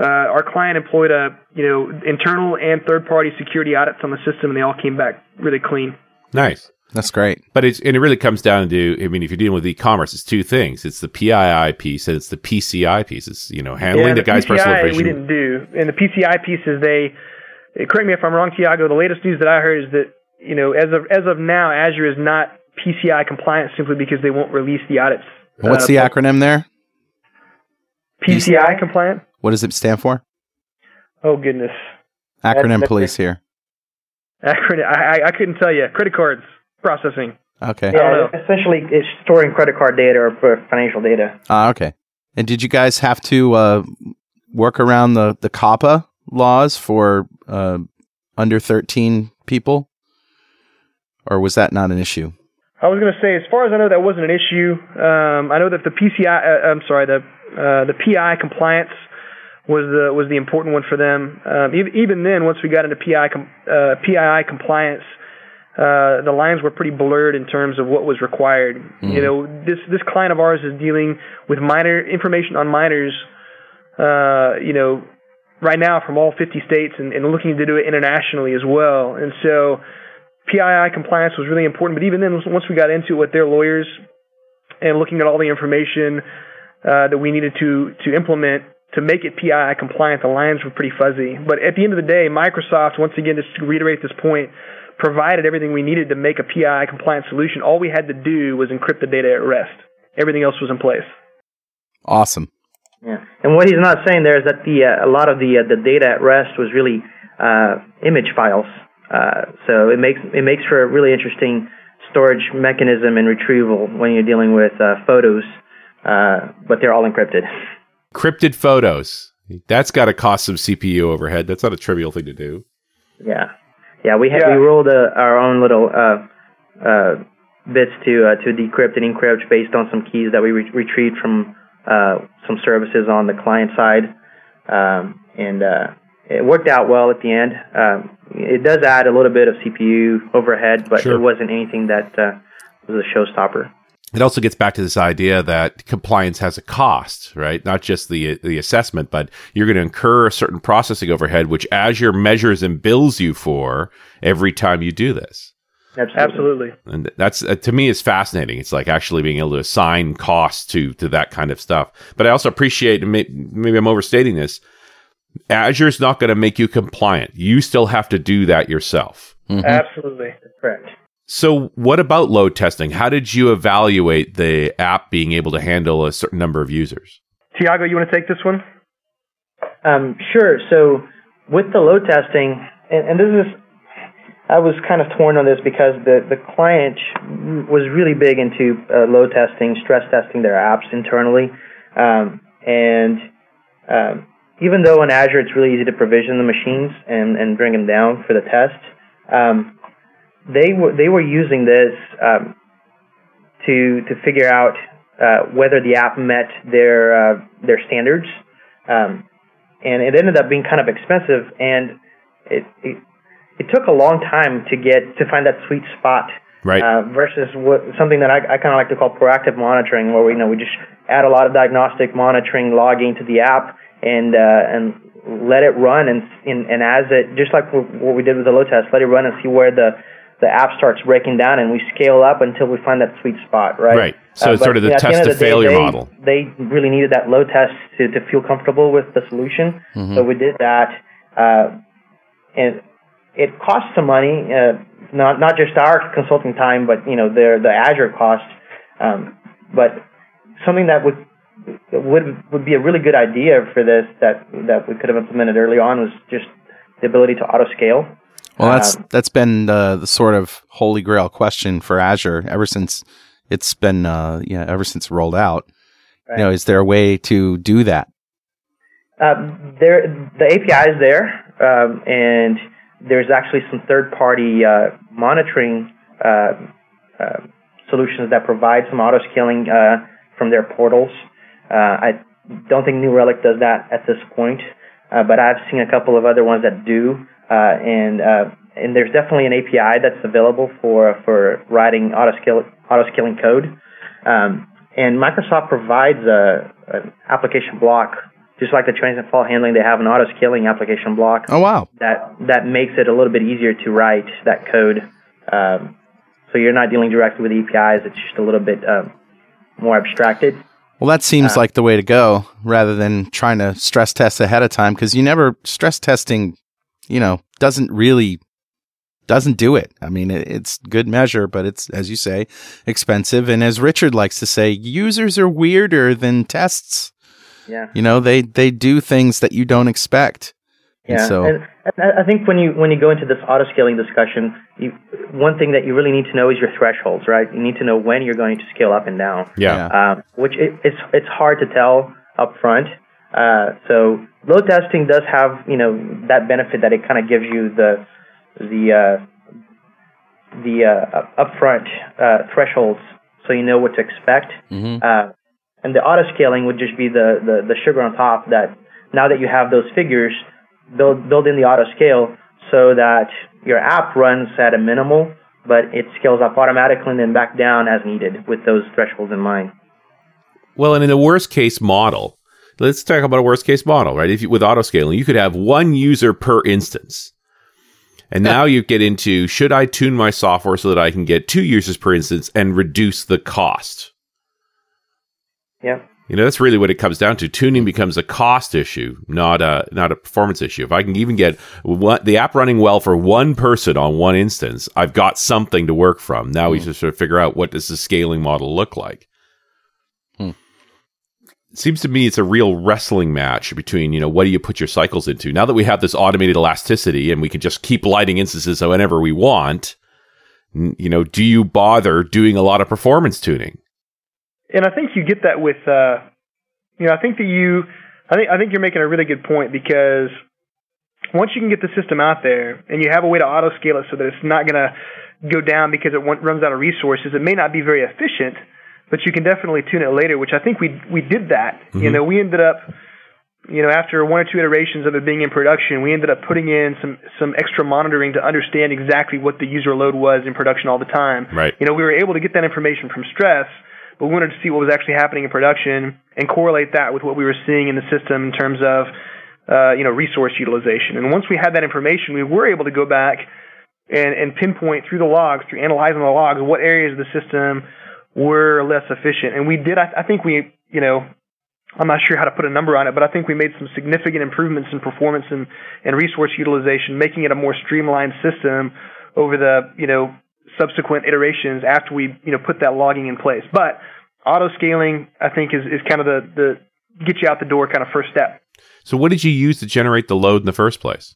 Uh, our client employed a, you know, internal and third-party security audits on the system, and they all came back really clean. Nice. That's great. But it's and it really comes down to I mean if you're dealing with e-commerce, it's two things. It's the PII piece and it's the PCI piece. It's you know handling yeah, the, the guy's PCI personal information. We didn't do, and the PCI piece is they. Correct me if I'm wrong, Thiago. The latest news that I heard is that you know as of as of now, Azure is not PCI compliant simply because they won't release the audits. What's uh, the acronym there? PCI, PCI compliant. What does it stand for? Oh goodness. Acronym police here. Acronym. I, I couldn't tell you. Credit cards processing. Okay. Yeah, essentially, it's storing credit card data or financial data. Ah, okay. And did you guys have to uh, work around the the COPPA laws for uh, under thirteen people, or was that not an issue? I was going to say, as far as I know, that wasn't an issue. Um, I know that the PCI, uh, I'm sorry, the uh, the PI compliance was the was the important one for them. Um, even, then, once we got into PI uh, PII compliance, uh, the lines were pretty blurred in terms of what was required. Mm-hmm. You know, this this client of ours is dealing with minor information on minors. Uh, you know, right now from all 50 states and, and looking to do it internationally as well. And so PII compliance was really important. But even then, once we got into it with their lawyers and looking at all the information uh, that we needed to to implement to make it PII compliant, the lines were pretty fuzzy. But at the end of the day, Microsoft, once again, just to reiterate this point, provided everything we needed to make a PII compliant solution. All we had to do was encrypt the data at rest. Everything else was in place. Awesome. Yeah, and what he's not saying there is that the uh, a lot of the uh, the data at rest was really uh, image files. Uh, so it makes it makes for a really interesting storage mechanism and retrieval when you're dealing with uh, photos, uh, but they're all encrypted. Encrypted photos. That's got to cost some CPU overhead. That's not a trivial thing to do. Yeah, yeah. We had Yeah. we rolled uh, our own little uh, uh, bits to uh, to decrypt and encrypt based on some keys that we re- retrieved from uh, some services on the client side, um, and uh, it worked out well at the end. Um, it does add a little bit of CPU overhead, but Sure. it wasn't anything that uh, was a showstopper. It also gets back to this idea that compliance has a cost, right? Not just the the assessment, but you're going to incur a certain processing overhead, which Azure measures and bills you for every time you do this. Absolutely. Absolutely. And that's uh, to me is fascinating. It's like actually being able to assign costs to to that kind of stuff. But I also appreciate maybe I'm overstating this. Azure's not going to make you compliant. You still have to do that yourself. Absolutely. Correct. So, what about load testing? How did you evaluate the app being able to handle a certain number of users? Thiago, you want to take this one? Um, sure. So with the load testing, and, and this is, I was kind of torn on this because the, the client was really big into uh, load testing, stress testing their apps internally. Um, and um, even though in Azure it's really easy to provision the machines and, and bring them down for the test, um, they were they were using this um, to to figure out uh, whether the app met their uh, their standards. Um, and it ended up being kind of expensive and it, it it took a long time to get to find that sweet spot Right. uh, versus what something that I, I kind of like to call proactive monitoring where we you know we just add a lot of diagnostic monitoring logging to the app and uh, and let it run and, and and as it just like what we did with the load test let it run and see where the the app starts breaking down and we scale up until we find that sweet spot right Right. So it's sort of the know, test to of the day, failure they- model. they really needed that load test to, to feel comfortable with the solution. Mm-hmm. So we did that, uh, and it cost some money, uh, not not just our consulting time, but you know the the Azure cost. Um, but something that would would would be a really good idea for this that that we could have implemented early on was just the ability to auto scale. Well, that's Um, that's been the, the sort of holy grail question for Azure ever since it's been uh, yeah ever since rolled out. You know, is there a way to do that? Um, there, the API is there, um, and there's actually some third-party uh, monitoring uh, uh, solutions that provide some auto scaling uh, from their portals. Uh, I don't think New Relic does that at this point, uh, but I've seen a couple of other ones that do, uh, and uh, and there's definitely an API that's available for for writing auto scale auto scaling code. Um, and Microsoft provides a, an application block, just like the transient fault handling. They have an auto scaling application block Oh wow, that that makes it a little bit easier to write that code. Um, so you're not dealing directly with APIs; it's just a little bit um, more abstracted. well that seems Uh, like the way to go rather than trying to stress test ahead of time because you never stress testing, you know, doesn't really doesn't do it. I mean, it's good measure, but it's as you say, expensive. And as Richard likes to say, users are weirder than tests. Yeah. You know, they they do things that you don't expect. And Yeah, so and, and I think when you when you go into this auto scaling discussion, you, one thing that you really need to know is your thresholds, right? You need to know when you're going to scale up and down. Yeah. um, which it, it's it's hard to tell up front. Uh, so load testing does have you know that benefit that it kind of gives you the the uh, the uh, upfront uh, thresholds, so you know what to expect. Mhm. Uh, and the auto scaling would just be the, the the sugar on top. That now that you have those figures, build build in the auto scale so that your app runs at a minimal, but it scales up automatically and then back down as needed with those thresholds in mind. Well, and in the worst case model, let's talk about a worst case model, right? If you, with auto scaling, you could have one user per instance. And now you get into should I tune my software so that I can get two users per instance and reduce the cost? Yeah. You know, that's really what it comes down to. Tuning becomes a cost issue, not a not a performance issue. If I can even get one, the app running well for one person on one instance, I've got something to work from. Now we hmm. just sort of figure out what does the scaling model look like. Seems to me it's a real wrestling match between you know what do you put your cycles into. Now that we have this automated elasticity and we can just keep lighting instances whenever we want, you know, do you bother doing a lot of performance tuning? and I think you get that with, uh, you know, I think that you, I think I think you're making a really good point because once you can get the system out there and you have a way to auto scale it so that it's not going to go down because it runs out of resources, it may not be very efficient, but you can definitely tune it later. Which I think we we did that. You know, we ended up. You know, after one or two iterations of it being in production, we ended up putting in some some extra monitoring to understand exactly what the user load was in production all the time. Right. You know, we were able to get that information from stress, but we wanted to see what was actually happening in production and correlate that with what we were seeing in the system in terms of, uh, you know, resource utilization. And once we had that information, we were able to go back and, and pinpoint through the logs, through analyzing the logs, what areas of the system were less efficient. And we did, I, I think we, you know, I'm not sure how to put a number on it, but I think we made some significant improvements in performance and, and resource utilization, making it a more streamlined system over the, you know, subsequent iterations after we, you know, put that logging in place. But auto scaling, I think, is, is kind of the, the get you out the door kind of first step. So, what did you use to generate the load in the first place?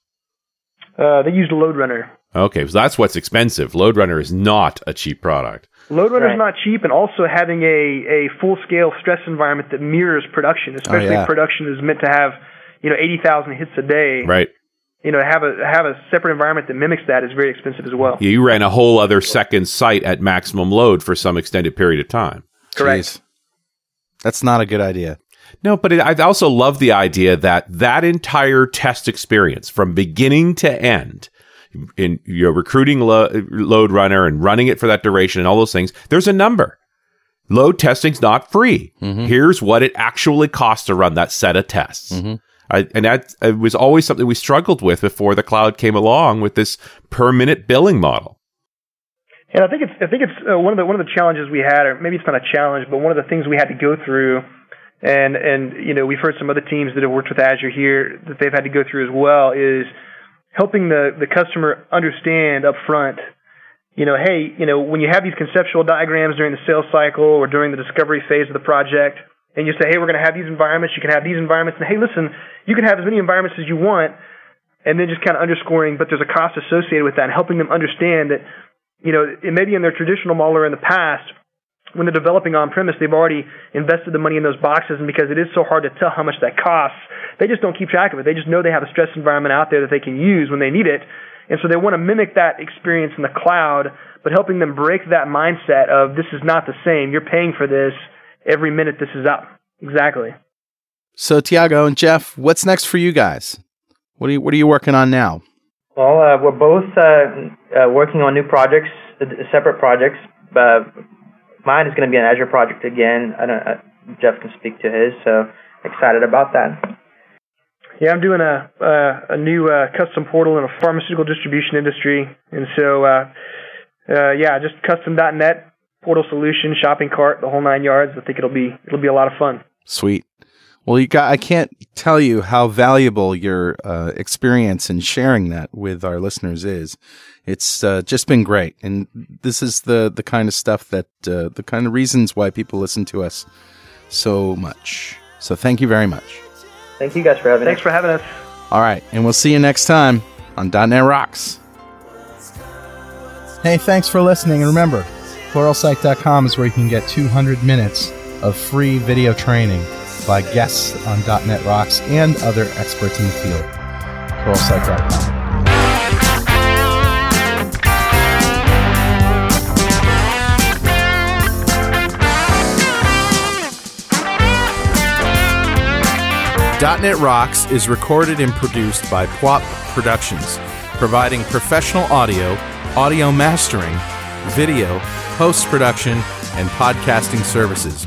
Uh, they used a LoadRunner. Okay, so that's what's expensive. LoadRunner is not a cheap product. LoadRunner is Right. not cheap, and also having a, a full scale stress environment that mirrors production, especially yeah. if production is meant to have, you know, 80,000 hits a day. Right. You know, have a have a separate environment that mimics that is very expensive as well. Yeah, you ran a whole other second site at maximum load for some extended period of time. Correct. Jeez. That's not a good idea. No, but it, I also love the idea that that entire test experience from beginning to end, in you're recruiting lo- LoadRunner and running it for that duration and all those things, there's a number. Load testing's not free. Here's what it actually costs to run that set of tests. I, and that it was always something we struggled with before the cloud came along with this per minute billing model. And I think it's I think it's uh, one of the one of the challenges we had, or maybe it's not a challenge, but one of the things we had to go through, and and you know we've heard some other teams that have worked with Azure here that they've had to go through as well is helping the the customer understand up front, you know, hey, you know when you have these conceptual diagrams during the sales cycle or during the discovery phase of the project, and you say, hey, we're going to have these environments, you can have these environments, and hey, listen, you can have as many environments as you want, and then just kind of underscoring, but there's a cost associated with that, and helping them understand that you know, it may be in their traditional model or in the past, when they're developing on premise, they've already invested the money in those boxes, and because it is so hard to tell how much that costs, they just don't keep track of it. They just know they have a stress environment out there that they can use when they need it, and so they want to mimic that experience in the cloud, but helping them break that mindset of this is not the same. You're paying for this every minute this is up. Exactly. So, Thiago and Jeff, what's next for you guys? What are you What are you working on now? Well, uh, we're both uh, uh, working on new projects, uh, separate projects. Uh, mine is going to be an Azure project again. I don't, uh, Jeff can speak to his, so excited about that. Yeah, I'm doing a uh, a new uh, custom portal in a pharmaceutical distribution industry, and so uh, uh, yeah, just custom.net portal solution, shopping cart, the whole nine yards. I think it'll be it'll be a lot of fun. Sweet. Well, you got. I can't tell you how valuable your uh, experience in sharing that with our listeners is. It's uh, just been great, and this is the the kind of stuff that uh, the kind of reasons why people listen to us so much. So, thank you very much. Thank you guys for having Thanks us. for having us. All right, and we'll see you next time on .NET Rocks. Hey, thanks for listening. And remember, pluralsight.com is where you can get 200 minutes of free video training by guests on .NET Rocks and other experts in the field. pluralsight.com. .NET Rocks is recorded and produced by Pwop Productions, providing professional audio, audio mastering, video, post production, and podcasting services.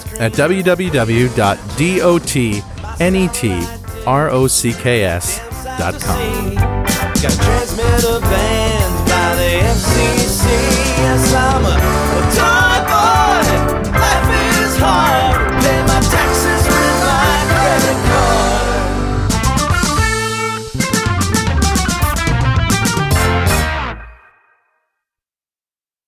at www.dotnetrocks.com. Got transmitter banned by the FCC. Yes, I'm a